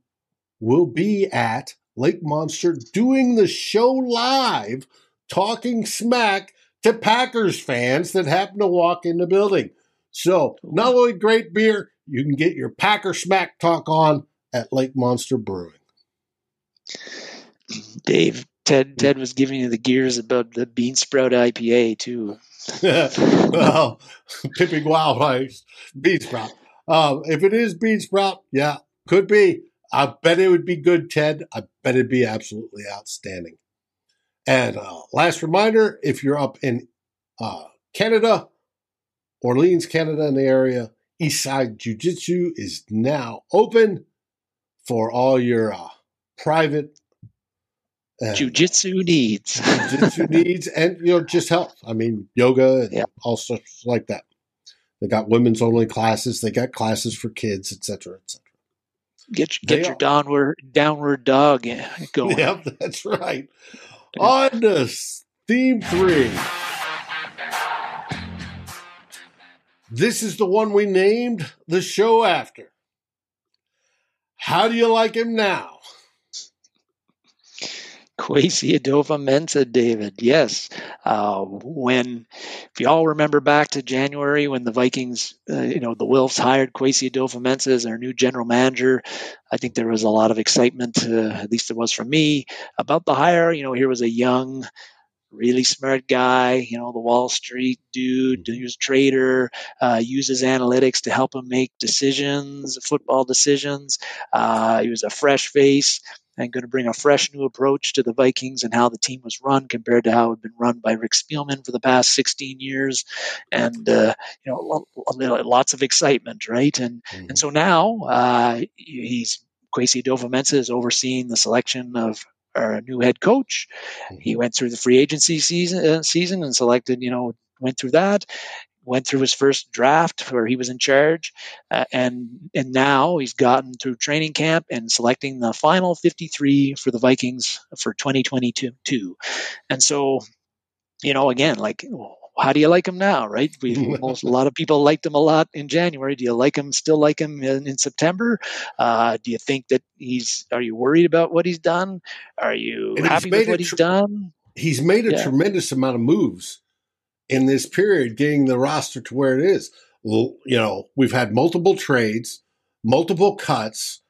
will be at Lake Monster doing the show live, talking smack to Packers fans that happen to walk in the building. So, not only great beer, you can get your Packer smack talk on at Lake Monster Brewing. Dave, Ted, Ted was giving you the gears about the Bean Sprout IPA too. well, Pippi Wild Bean Sprout. Uh, if it is Bean Sprout, yeah, could be. I bet it would be good, Ted. I bet it'd be absolutely outstanding. And uh, last reminder if you're up in uh, Canada, Orleans, Canada, in the area, Eastside Jiu Jitsu is now open for all your uh, private uh, jiu-jitsu needs. Jiu-jitsu needs and you know just health. I mean yoga and yeah. all sorts like that. They got women's only classes. They got classes for kids etc etc get your, get your downward downward dog going. Yep that's right. On to theme three this is the one we named the show after how do you like him now Kwesi Adofo-Mensah, David. Yes. Uh, when, if you all remember back to January when the Vikings, uh, you know, the Wilfs hired Kwesi Adofo-Mensah as their new general manager, I think there was a lot of excitement, uh, at least it was for me, about the hire. You know, here was a young, really smart guy, you know, the Wall Street dude, he was a trader, uh, uses analytics to help him make decisions, football decisions. Uh, he was a fresh face and going to bring a fresh new approach to the Vikings and how the team was run compared to how it had been run by Rick Spielman for the past 16 years. And, uh, you know, lots of excitement, right? And, mm-hmm. and so now uh, he's, Kwesi Adofo-Mensah is overseeing the selection of our new head coach. Mm-hmm. He went through the free agency season, uh, season and selected, you know, went through that went through his first draft where he was in charge, uh, and and now he's gotten through training camp and selecting the final 53 for the Vikings for 2022. And so, you know, again, like. How do you like him now, right? We most, a lot of people liked him a lot in January. Do you like him? Still like him in, in September? Uh, do you think that he's? Are you worried about what he's done? Are you and happy with what he's done? He's made a yeah. tremendous amount of moves in this period getting the roster to where it is. You know, we've had multiple trades, multiple cuts,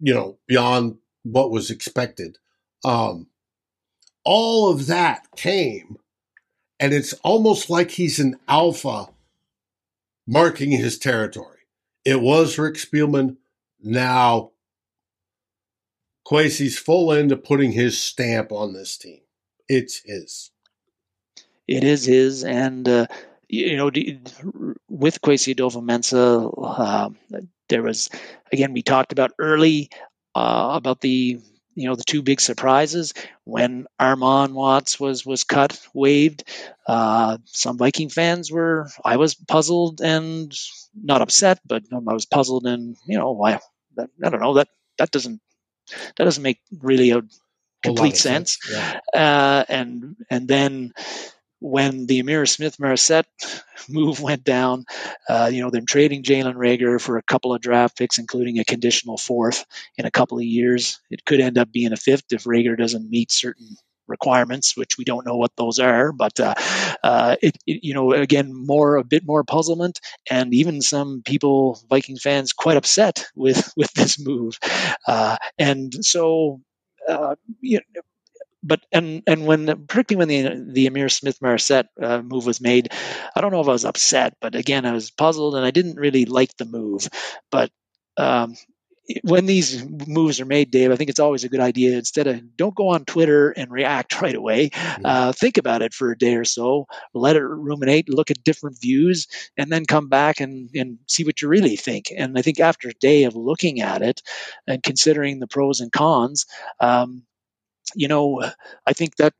you know, beyond what was expected. Um, all of that came, and it's almost like he's an alpha marking his territory. It was Rick Spielman. Now, Kwesi's full into putting his stamp on this team. It's his it is his, and uh, you know, with Kwesi Adofo-Mensah, uh, there was again we talked about early uh, about the you know the two big surprises when Armon Watts was was cut waived. Uh, some Viking fans were I was puzzled and not upset, but I was puzzled and you know why I don't know that that doesn't that doesn't make really a complete sense. sense. Yeah. Uh, and and then when the Ihmir Smith-Marsette move went down, uh, you know, they're trading Jalen Reagor for a couple of draft picks, including a conditional fourth in a couple of years. It could end up being a fifth if Reagor doesn't meet certain requirements, which we don't know what those are. But uh, uh, it, it, you know, again, more a bit more puzzlement, and even some people, Viking fans, quite upset with with this move. Uh, and so, uh, you know, but and and when particularly when the the Ihmir Smith-Marsette uh, move was made, I don't know if I was upset, but again I was puzzled and I didn't really like the move. But um, when these moves are made, Dave, I think it's always a good idea instead of don't go on Twitter and react right away. Mm-hmm. Uh, think about it for a day or so, let it ruminate, look at different views, and then come back and, and see what you really think. And I think after a day of looking at it and considering the pros and cons, um, you know, I think that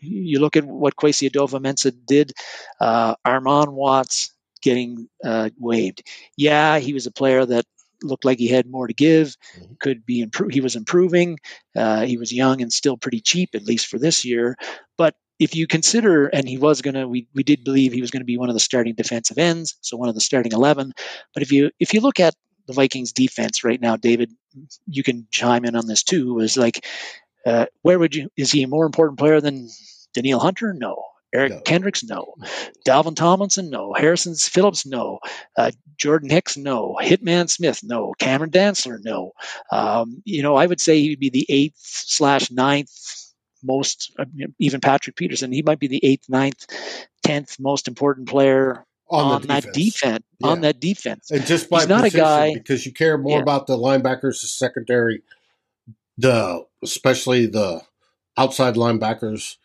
you look at what Kwesi Adofo-Mensah did, uh, Armon Watts getting uh, waived. Yeah, he was a player that looked like he had more to give. Mhm. Could be impro- He was improving. Uh, he was young and still pretty cheap, at least for this year. But if you consider, and he was going to, we, we did believe he was going to be one of the starting defensive ends, so one of the starting 11. But if you if you look at the Vikings defense right now, David, you can chime in on this too. Is like, uh, where would you? Is he a more important player than Danielle Hunter? No. Eric No. Kendricks? No. Dalvin Tomlinson? No. Harrison Phillips? No. Uh, Jordan Hicks? No. Hitman Smith? No. Cameron Dantzler? No. Um, you know, I would say he'd be the eighth slash ninth most, even Patrick Peterson, he might be the eighth, ninth, tenth most important player on, on, the that defense. On that defense. And just by He's not a guy- because you care more Yeah. about the linebackers, the secondary, the especially the outside linebackers,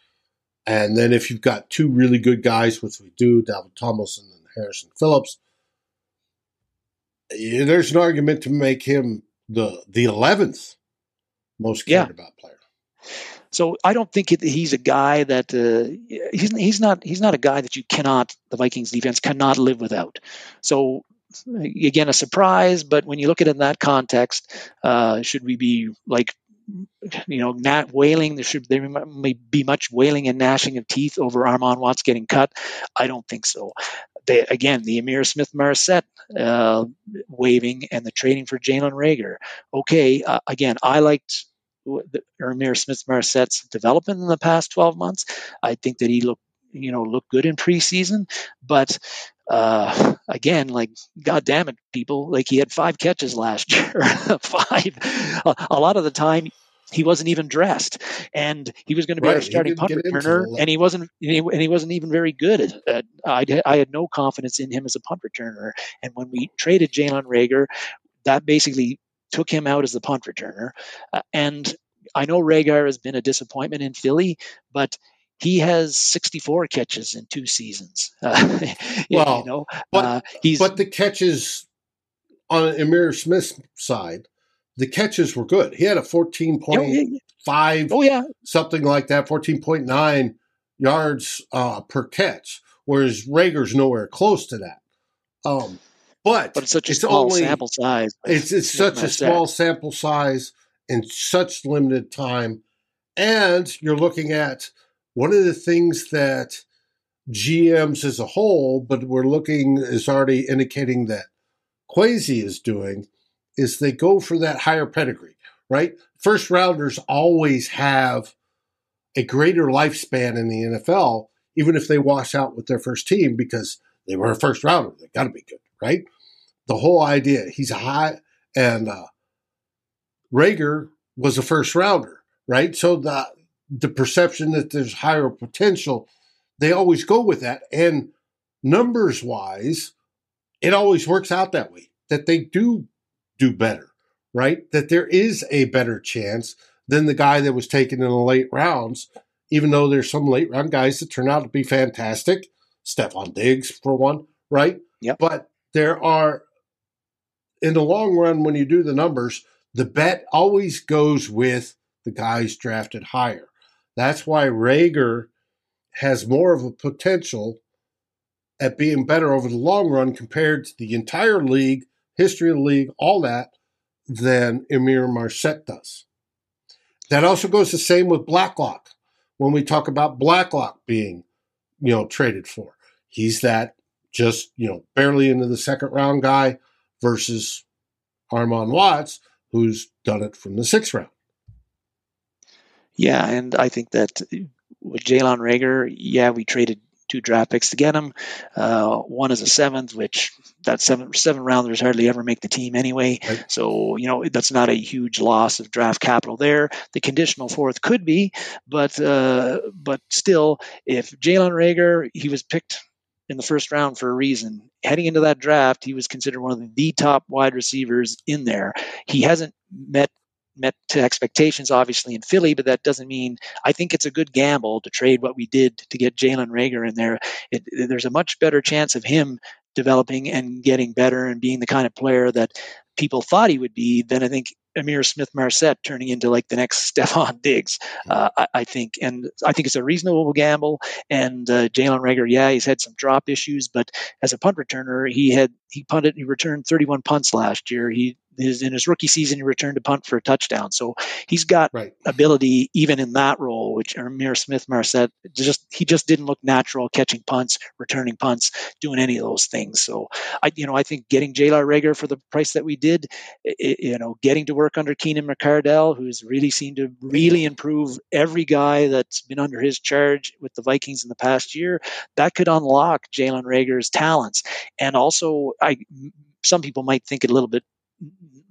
and then if you've got two really good guys, which we do, Dalvin Tomlinson and Harrison Phillips, eh, there's an argument to make him the the eleventh most cared Yeah. about player. So I don't think it, he's a guy that uh, he's he's not he's not a guy that you cannot the Vikings defense cannot live without. So again, a surprise, but when you look at it in that context, uh, should we be like you know not wailing? There should there may be much wailing and gnashing of teeth over Armon Watts getting cut. I don't think so. They, again, the Ihmir Smith Marsette uh, waving and the trading for Jalen Reagor. Okay, uh, again, I liked the Ihmir Smith Marsette's development in the past 12 months. I think that he looked, you know, looked good in preseason, but uh, again, like, God damn it, people, like he had five catches last year, five. A, a lot of the time, he wasn't even dressed, and he was going to be Right, our starting punt returner, and he wasn't, and he, and he wasn't even very good. At, at, I, I had no confidence in him as a punt returner, and when we traded Jalen Reagor, that basically took him out as the punt returner, uh, and I know Reagor has been a disappointment in Philly, but he has 64 catches in two seasons. Uh, you Well, know, but- uh, he's But the catches on Ihmir Smith's side, the catches were good. He had a fourteen oh, point yeah, something like that, 14.9 yards uh, per catch, whereas Reagor's nowhere close to that. Um, but, but it's such a it's small only, sample size. It's, it's such a small sample size in such limited time. And you're looking at one of the things that GMs as a whole, but we're looking is already indicating that Kwesi is doing, is they go for that higher pedigree, right? First rounders always have a greater lifespan in the NFL, even if they wash out with their first team because they were a first rounder. They got to be good, right? The whole idea, he's a high, and uh, Reagor was a first rounder, right? So the the perception that there's higher potential, they always go with that. And numbers wise, it always works out that way that they do do better, right? That there is a better chance than the guy that was taken in the late rounds, even though there's some late round guys that turn out to be fantastic. Stefon Diggs, for one, right? Yep. But there are, in the long run, when you do the numbers, the bet always goes with the guys drafted higher. That's why Reagor has more of a potential at being better over the long run compared to the entire league, history of the league, all that, than Ihmir Marsette does. That also goes the same with Blacklock. When we talk about Blacklock being, you know, traded for, he's that just, you know, barely into the second round guy versus Armon Watts, who's done it from the sixth round. Yeah, and I think that with Jalen Reagor, yeah, we traded two draft picks to get him. Uh, one is a seventh, which that seven seven rounders hardly ever make the team anyway. Right. So you know that's not a huge loss of draft capital there. The conditional fourth could be, but uh, but still, if Jalen Reagor he was picked in the first round for a reason. Heading into that draft, he was considered one of the top wide receivers in there. He hasn't met met to expectations, obviously, in Philly, but that doesn't mean I think it's a good gamble to trade what we did to get Jalen Reagor in there. It, there's a much better chance of him developing and getting better and being the kind of player that people thought he would be than I think Ihmir Smith Marsette turning into like the next Stefon Diggs. Uh, I, I think, and I think it's a reasonable gamble. And uh, Jalen Reagor, yeah, he's had some drop issues, but as a punt returner, he had he punted, he returned 31 punts last year. He his in his rookie season he returned to punt for a touchdown. So he's got Right. ability even in that role, which Ihmir Smith Marsette just he just didn't look natural catching punts, returning punts, doing any of those things. So I you know I think getting Jalen Reagor for the price that we did, i i- you know, getting to work under Keenan McCardell, who's really seemed to really improve every guy that's been under his charge with the Vikings in the past year, that could unlock Jalen Reagor's talents. And also, I some people might think it a little bit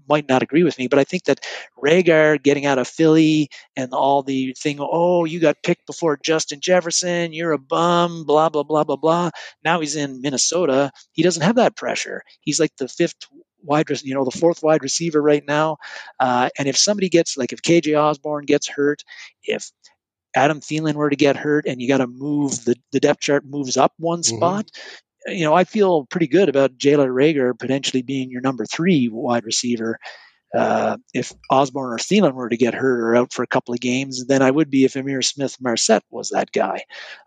might not agree with me, but I think that Reagor getting out of Philly and all the thing, oh, you got picked before Justin Jefferson, you're a bum, blah blah blah blah blah. Now he's in Minnesota. He doesn't have that pressure. He's like the fifth wide, you know, the fourth wide receiver right now. Uh, and if somebody gets like if KJ Osborne gets hurt, if Adam Thielen were to get hurt and you got to move the, the depth chart moves up one Mhm. spot, you know, I feel pretty good about Jalen Reagor potentially being your number three wide receiver. Uh, if Osborne or Thielen were to get hurt or out for a couple of games, then I would be if Ihmir Smith Marsette was that guy.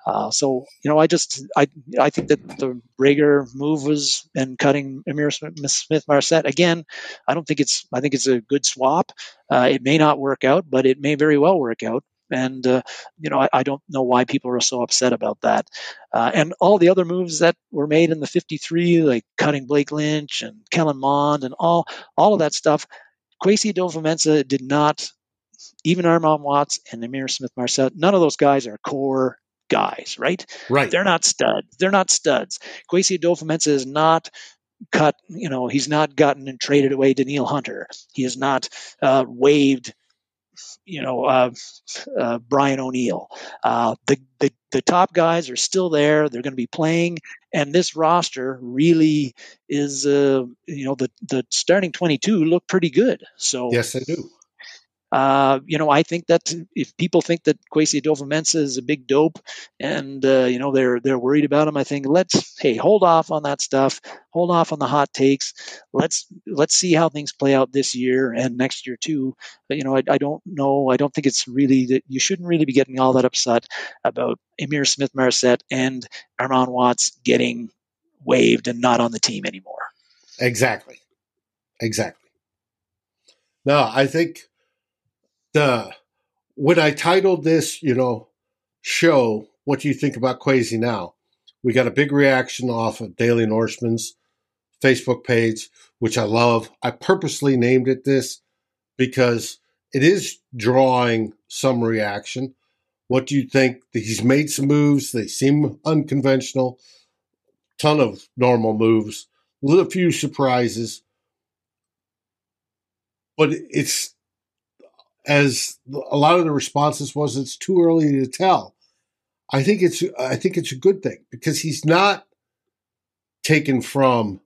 Uh, so you know, I just I I think that the Reagor move was and cutting Ihmir Smith Marsette again. I don't think it's I think it's a good swap. Uh, it may not work out, but it may very well work out. And uh, you know, I, I don't know why people are so upset about that. Uh, and all the other moves that were made in the 53, like cutting Blake Lynch and Kellen Mond and all all of that stuff, Kwesi Adolfo-Mensa did not. Even Armon Watts and Ihmir Smith Marsette, none of those guys are core guys, right? Right. They're not studs. They're not studs. Kwesi Adolfo-Mensa is not cut. You know, he's not gotten and traded away Danielle Hunter. He has not uh, waived. You know, uh, uh, Brian O'Neill. Uh, the, the the top guys are still there. They're going to be playing, and this roster really is. Uh, you know, the the starting twenty two look pretty good. So Yes, they do. Uh, you know, I think that if people think that Kwesi Adolfo-Mensa is a big dope, and uh, you know they're they're worried about him, I think let's hey hold off on that stuff, hold off on the hot takes. Let's let's see how things play out this year and next year too. But you know, I, I don't know. I don't think it's really that you shouldn't really be getting all that upset about Ihmir Smith Marsette and Armon Watts getting waived and not on the team anymore. Exactly. Exactly. No, I think the when I titled this, you know, show, what do you think about Kwesi now? We got a big reaction off of Daily Norseman's Facebook page, which I love. I purposely named it this because it is drawing some reaction. What do you think? He's made some moves. They seem unconventional. Ton of normal moves. A few surprises. But it's as a lot of the responses was it's too early to tell. I think it's I think it's a good thing because he's not taken from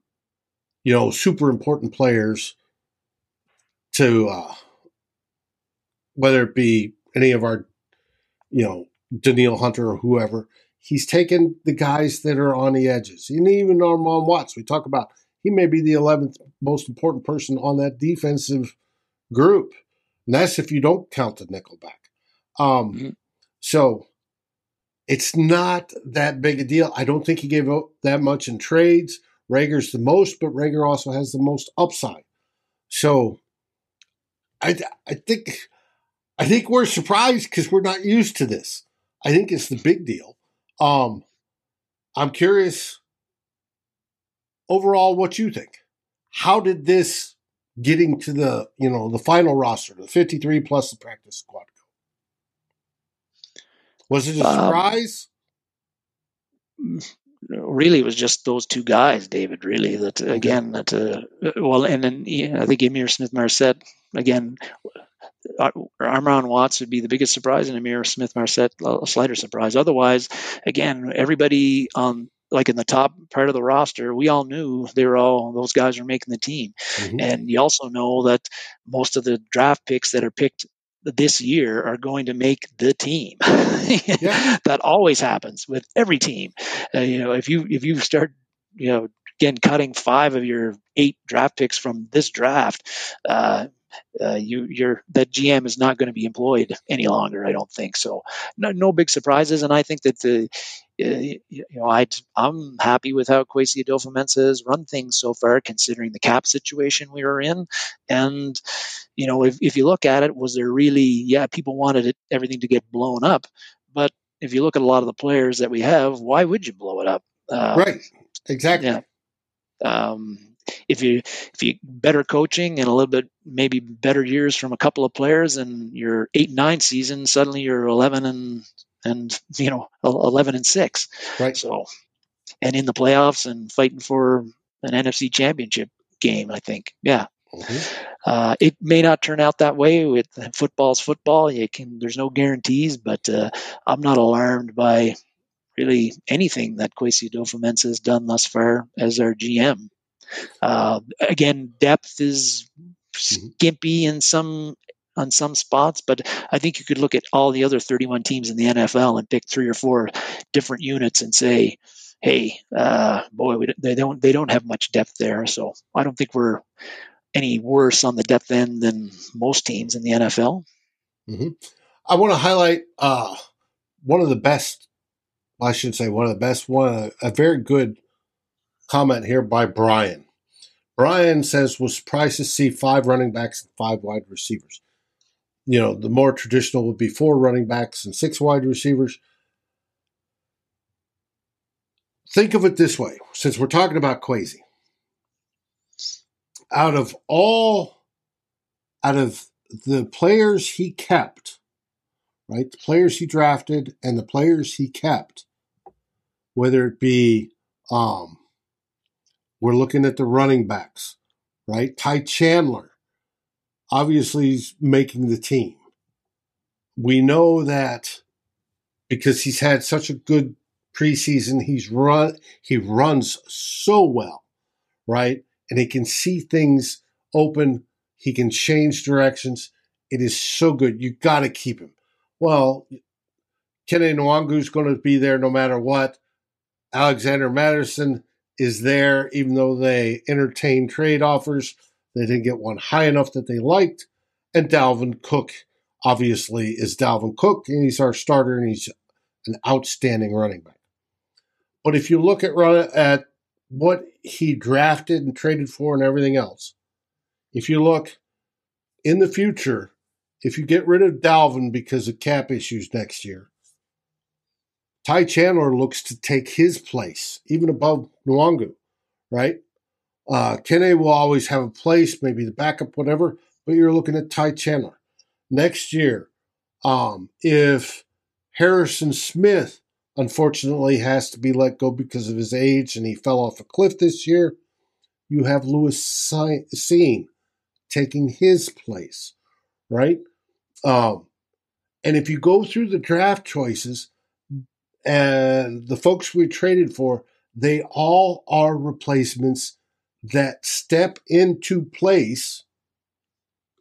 you know super important players to uh, whether it be any of our you know Danielle Hunter or whoever. He's taken the guys that are on the edges, and even Armon Watts. We talk about he may be the eleventh most important person on that defensive group. And that's if you don't count the nickelback. Um, Mhm. So it's not that big a deal. I don't think he gave up that much in trades. Reagor's the most, but Reagor also has the most upside. So I, I think I think we're surprised because we're not used to this. I think it's the big deal. Um, I'm curious overall what you think. How did this getting to the you know the final roster, the 53 plus the practice squad? Was it a Um, surprise? really it was just those two guys, David. Really, that again, that uh, well, and then yeah, I think Ihmir Smith Marsette again. Ar- Armon Watts would be the biggest surprise, and Ihmir Smith Marsette a slighter surprise. Otherwise, again, everybody on like in the top part of the roster, we all knew they were all those guys were making the team, Mhm. and you also know that most of the draft picks that are picked this year are going to make the team. Yeah. that always happens with every team. Uh, you know, if you if you start, you know, again cutting five of your eight draft picks from this draft, uh, uh, you you're that GM is not going to be employed any longer. I don't think so. No, no big surprises, and I think that the you know I I'm happy with how Kwesi Adofo-Mensah has run things so far, considering the cap situation we were in, and you know if if you look at it, was there really yeah people wanted it, everything to get blown up, but if you look at a lot of the players that we have, why would you blow it up? Uh, right. Exactly. Yeah. Um, if you if you better coaching and a little bit maybe better years from a couple of players and your eight nine season suddenly you're 11 and and you know 11 and 6 right so and in the playoffs and fighting for an nfc championship game i think yeah mm-hmm. uh, it may not turn out that way with football's football you can there's no guarantees but uh, i'm not alarmed by really anything that Kwesi Adofo-Mensah has done thus far as our GM. Uh, again, depth is mm-hmm. skimpy in some on some spots, but I think you could look at all the other 31 teams in the NFL and pick three or four different units and say, "Hey, uh, boy, we, they don't they don't have much depth there." So I don't think we're any worse on the depth end than most teams in the NFL. Mm-hmm. I want to highlight uh, one of the best. Well, I should say one of the best. One a very good comment here by Brian. Brian says was surprised to see five running backs and five wide receivers. You know, the more traditional would be four running backs and six wide receivers. Think of it this way, since we're talking about Kwesi. Out of all, out of the players he kept, right, the players he drafted and the players he kept, whether it be um, we're looking at the running backs, right? Ty Chandler, obviously, he's making the team. We know that because he's had such a good preseason, he's run he runs so well, right? And he can see things open. He can change directions. It is so good. You got to keep him. Well, Kene is going to be there no matter what. Alexander Mattison is there, even though they entertain trade offers. They didn't get one high enough that they liked. And Dalvin Cook, obviously, is Dalvin Cook, and he's our starter, and he's an outstanding running back. But if you look at run at what he drafted and traded for and everything else, if you look in the future, if you get rid of Dalvin because of cap issues next year, Ty Chandler looks to take his place, even above Nwangwu, right? Uh, will always have a place, maybe the backup, whatever, but you're looking at Ty Chandler. Next year, um, if Harrison Smith unfortunately has to be let go because of his age and he fell off a cliff this year, you have Lewis Cine taking his place, right? Um, and if you go through the draft choices, and the folks we traded for, they all are replacements that step into place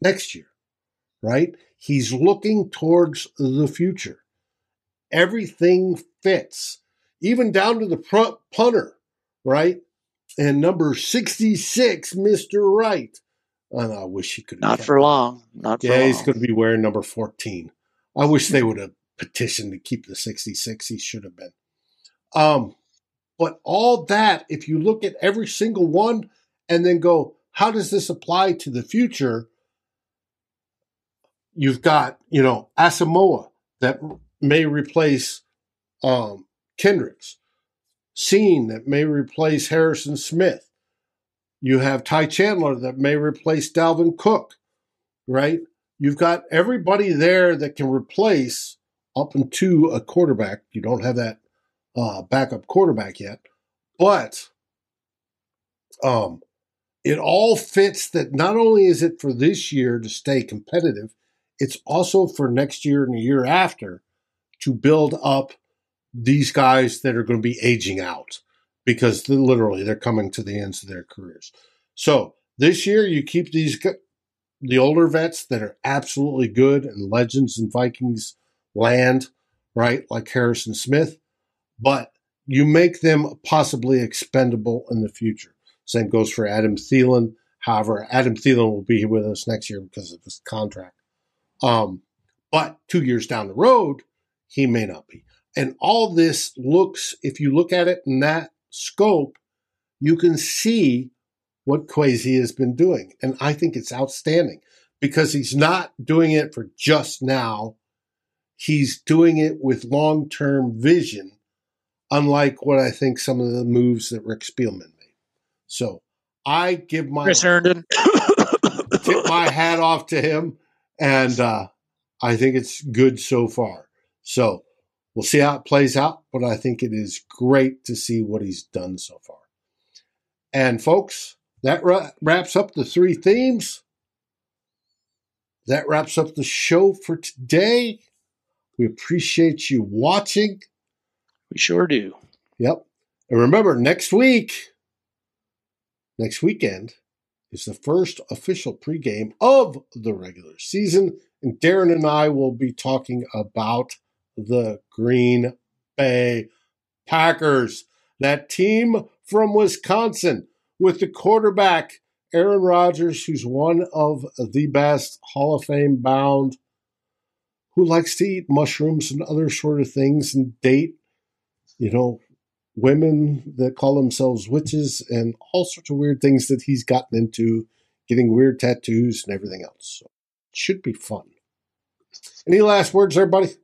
next year, right? He's looking towards the future. Everything fits, even down to the punter, right? And number 66, Mr. Wright. And I wish he could Not for long. Not for long. yeah, he's going to be wearing number 14. I wish they would have petitioned to keep the 66 he should have been. Um, but all that, if you look at every single one and then go, how does this apply to the future? You've got, you know, Asamoah that may replace um, Kendricks, Cine that may replace Harrison Smith. You have Ty Chandler that may replace Dalvin Cook, right? You've got everybody there that can replace up into a quarterback. You don't have that uh, backup quarterback yet, but um, it all fits that not only is it for this year to stay competitive, it's also for next year and the year after to build up these guys that are going to be aging out because they're literally they're coming to the ends of their careers. So this year you keep these the older vets that are absolutely good and legends in Vikings land, right? Like Harrison Smith, but you make them possibly expendable in the future. Same goes for Adam Thielen. However, Adam Thielen will be with us next year because of his contract. Um, but two years down the road, he may not be. And all this looks, if you look at it in that scope, you can see what Kwesi has been doing. And I think it's outstanding because he's not doing it for just now. He's doing it with long term vision, unlike what I think some of the moves that Rick Spielman made. So I give my Chris Herndon. tip my hat off to him, and uh, I think it's good so far. So we'll see how it plays out, but I think it is great to see what he's done so far. And folks, that ra- wraps up the three themes. That wraps up the show for today. We appreciate you watching. We sure do. Yep. And remember, next week, next weekend, is the first official pregame of the regular season. And Darren and I will be talking about the Green Bay Packers, that team from Wisconsin with the quarterback Aaron Rodgers, who's one of the best Hall of Fame bound, who likes to eat mushrooms and other sort of things and date, you know, women that call themselves witches and all sorts of weird things that he's gotten into, getting weird tattoos and everything else. So it should be fun. Any last words there, buddy?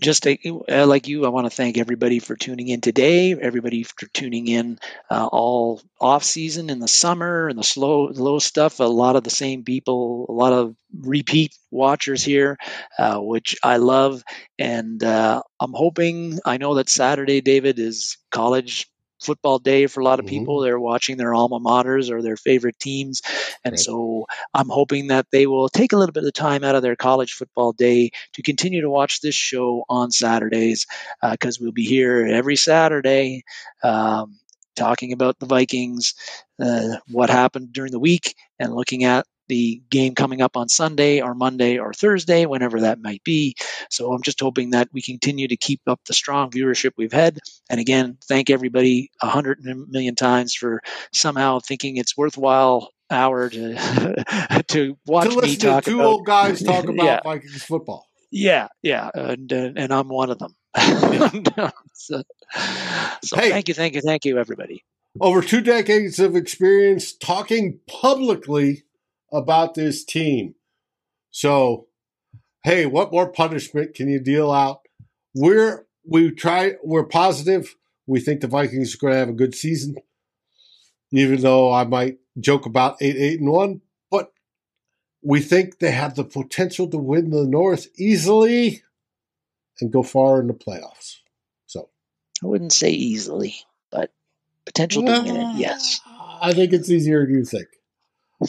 Just uh, like you, I want to thank everybody for tuning in today. Everybody for tuning in uh, all off season in the summer and the slow, low stuff. A lot of the same people, a lot of repeat watchers here, uh, which I love. And uh, I'm hoping. I know that Saturday, David, is college football day for a lot of Mm-hmm. people. They're watching their alma maters or their favorite teams. And Right. so I'm hoping that they will take a little bit of time out of their college football day to continue to watch this show on Saturdays because we'll be here every Saturday um, talking about the Vikings, uh, what happened during the week, and looking at the game coming up on Sunday or Monday or Thursday, whenever that might be. So I'm just hoping that we continue to keep up the strong viewership we've had. And again, thank everybody a hundred million times for somehow thinking it's worthwhile hour to to watch to me listen to two about old guys talk about Yeah. Vikings football. yeah, yeah, and uh, and I'm one of them. so so Hey. thank you, thank you, thank you, everybody. Over two decades of experience talking publicly about this team. So, hey, what more punishment can you deal out? We're we try we're positive. We think the Vikings are going to have a good season, even though I might joke about eight eight and one. But we think they have the potential to win the North easily and go far in the playoffs. So I wouldn't say easily, but potential to win it, yes. I think it's easier than you think.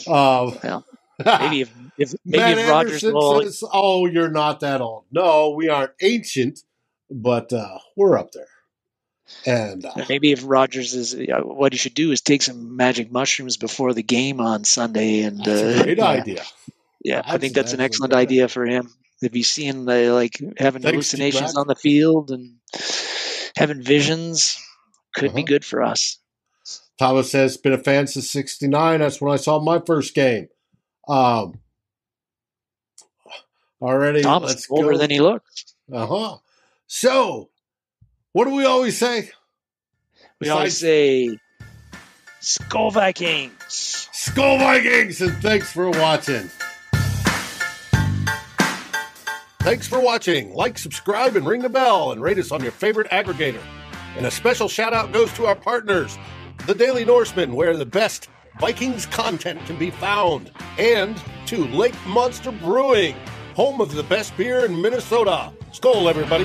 Um, Well, Maybe if, if maybe Matt if Rodgers Anderson says, "Oh, you're not that old." No, we aren't ancient, but uh, we're up there. And uh, maybe if Rodgers is what he should do is take some magic mushrooms before the game on Sunday, and that's uh, a great yeah, idea. Yeah, I think that's an excellent excellent idea. for him. If he's seeing the like having Thanks, hallucinations on the field and having visions, could be Uh-huh. good for us. Thomas says, "Been a fan since '69. That's when I saw my first game." Um, already, Thomas let's older go. than he looks. Uh huh. So, what do we always say? We always say, "Skol Vikings." Skol Vikings, and thanks for watching. Thanks for watching. Like, subscribe, and ring the bell, and rate us on your favorite aggregator. And a special shout out goes to our partners, the Daily Norseman, where the best Vikings content can be found, and to Lake Monster Brewing, home of the best beer in Minnesota. Skol, everybody.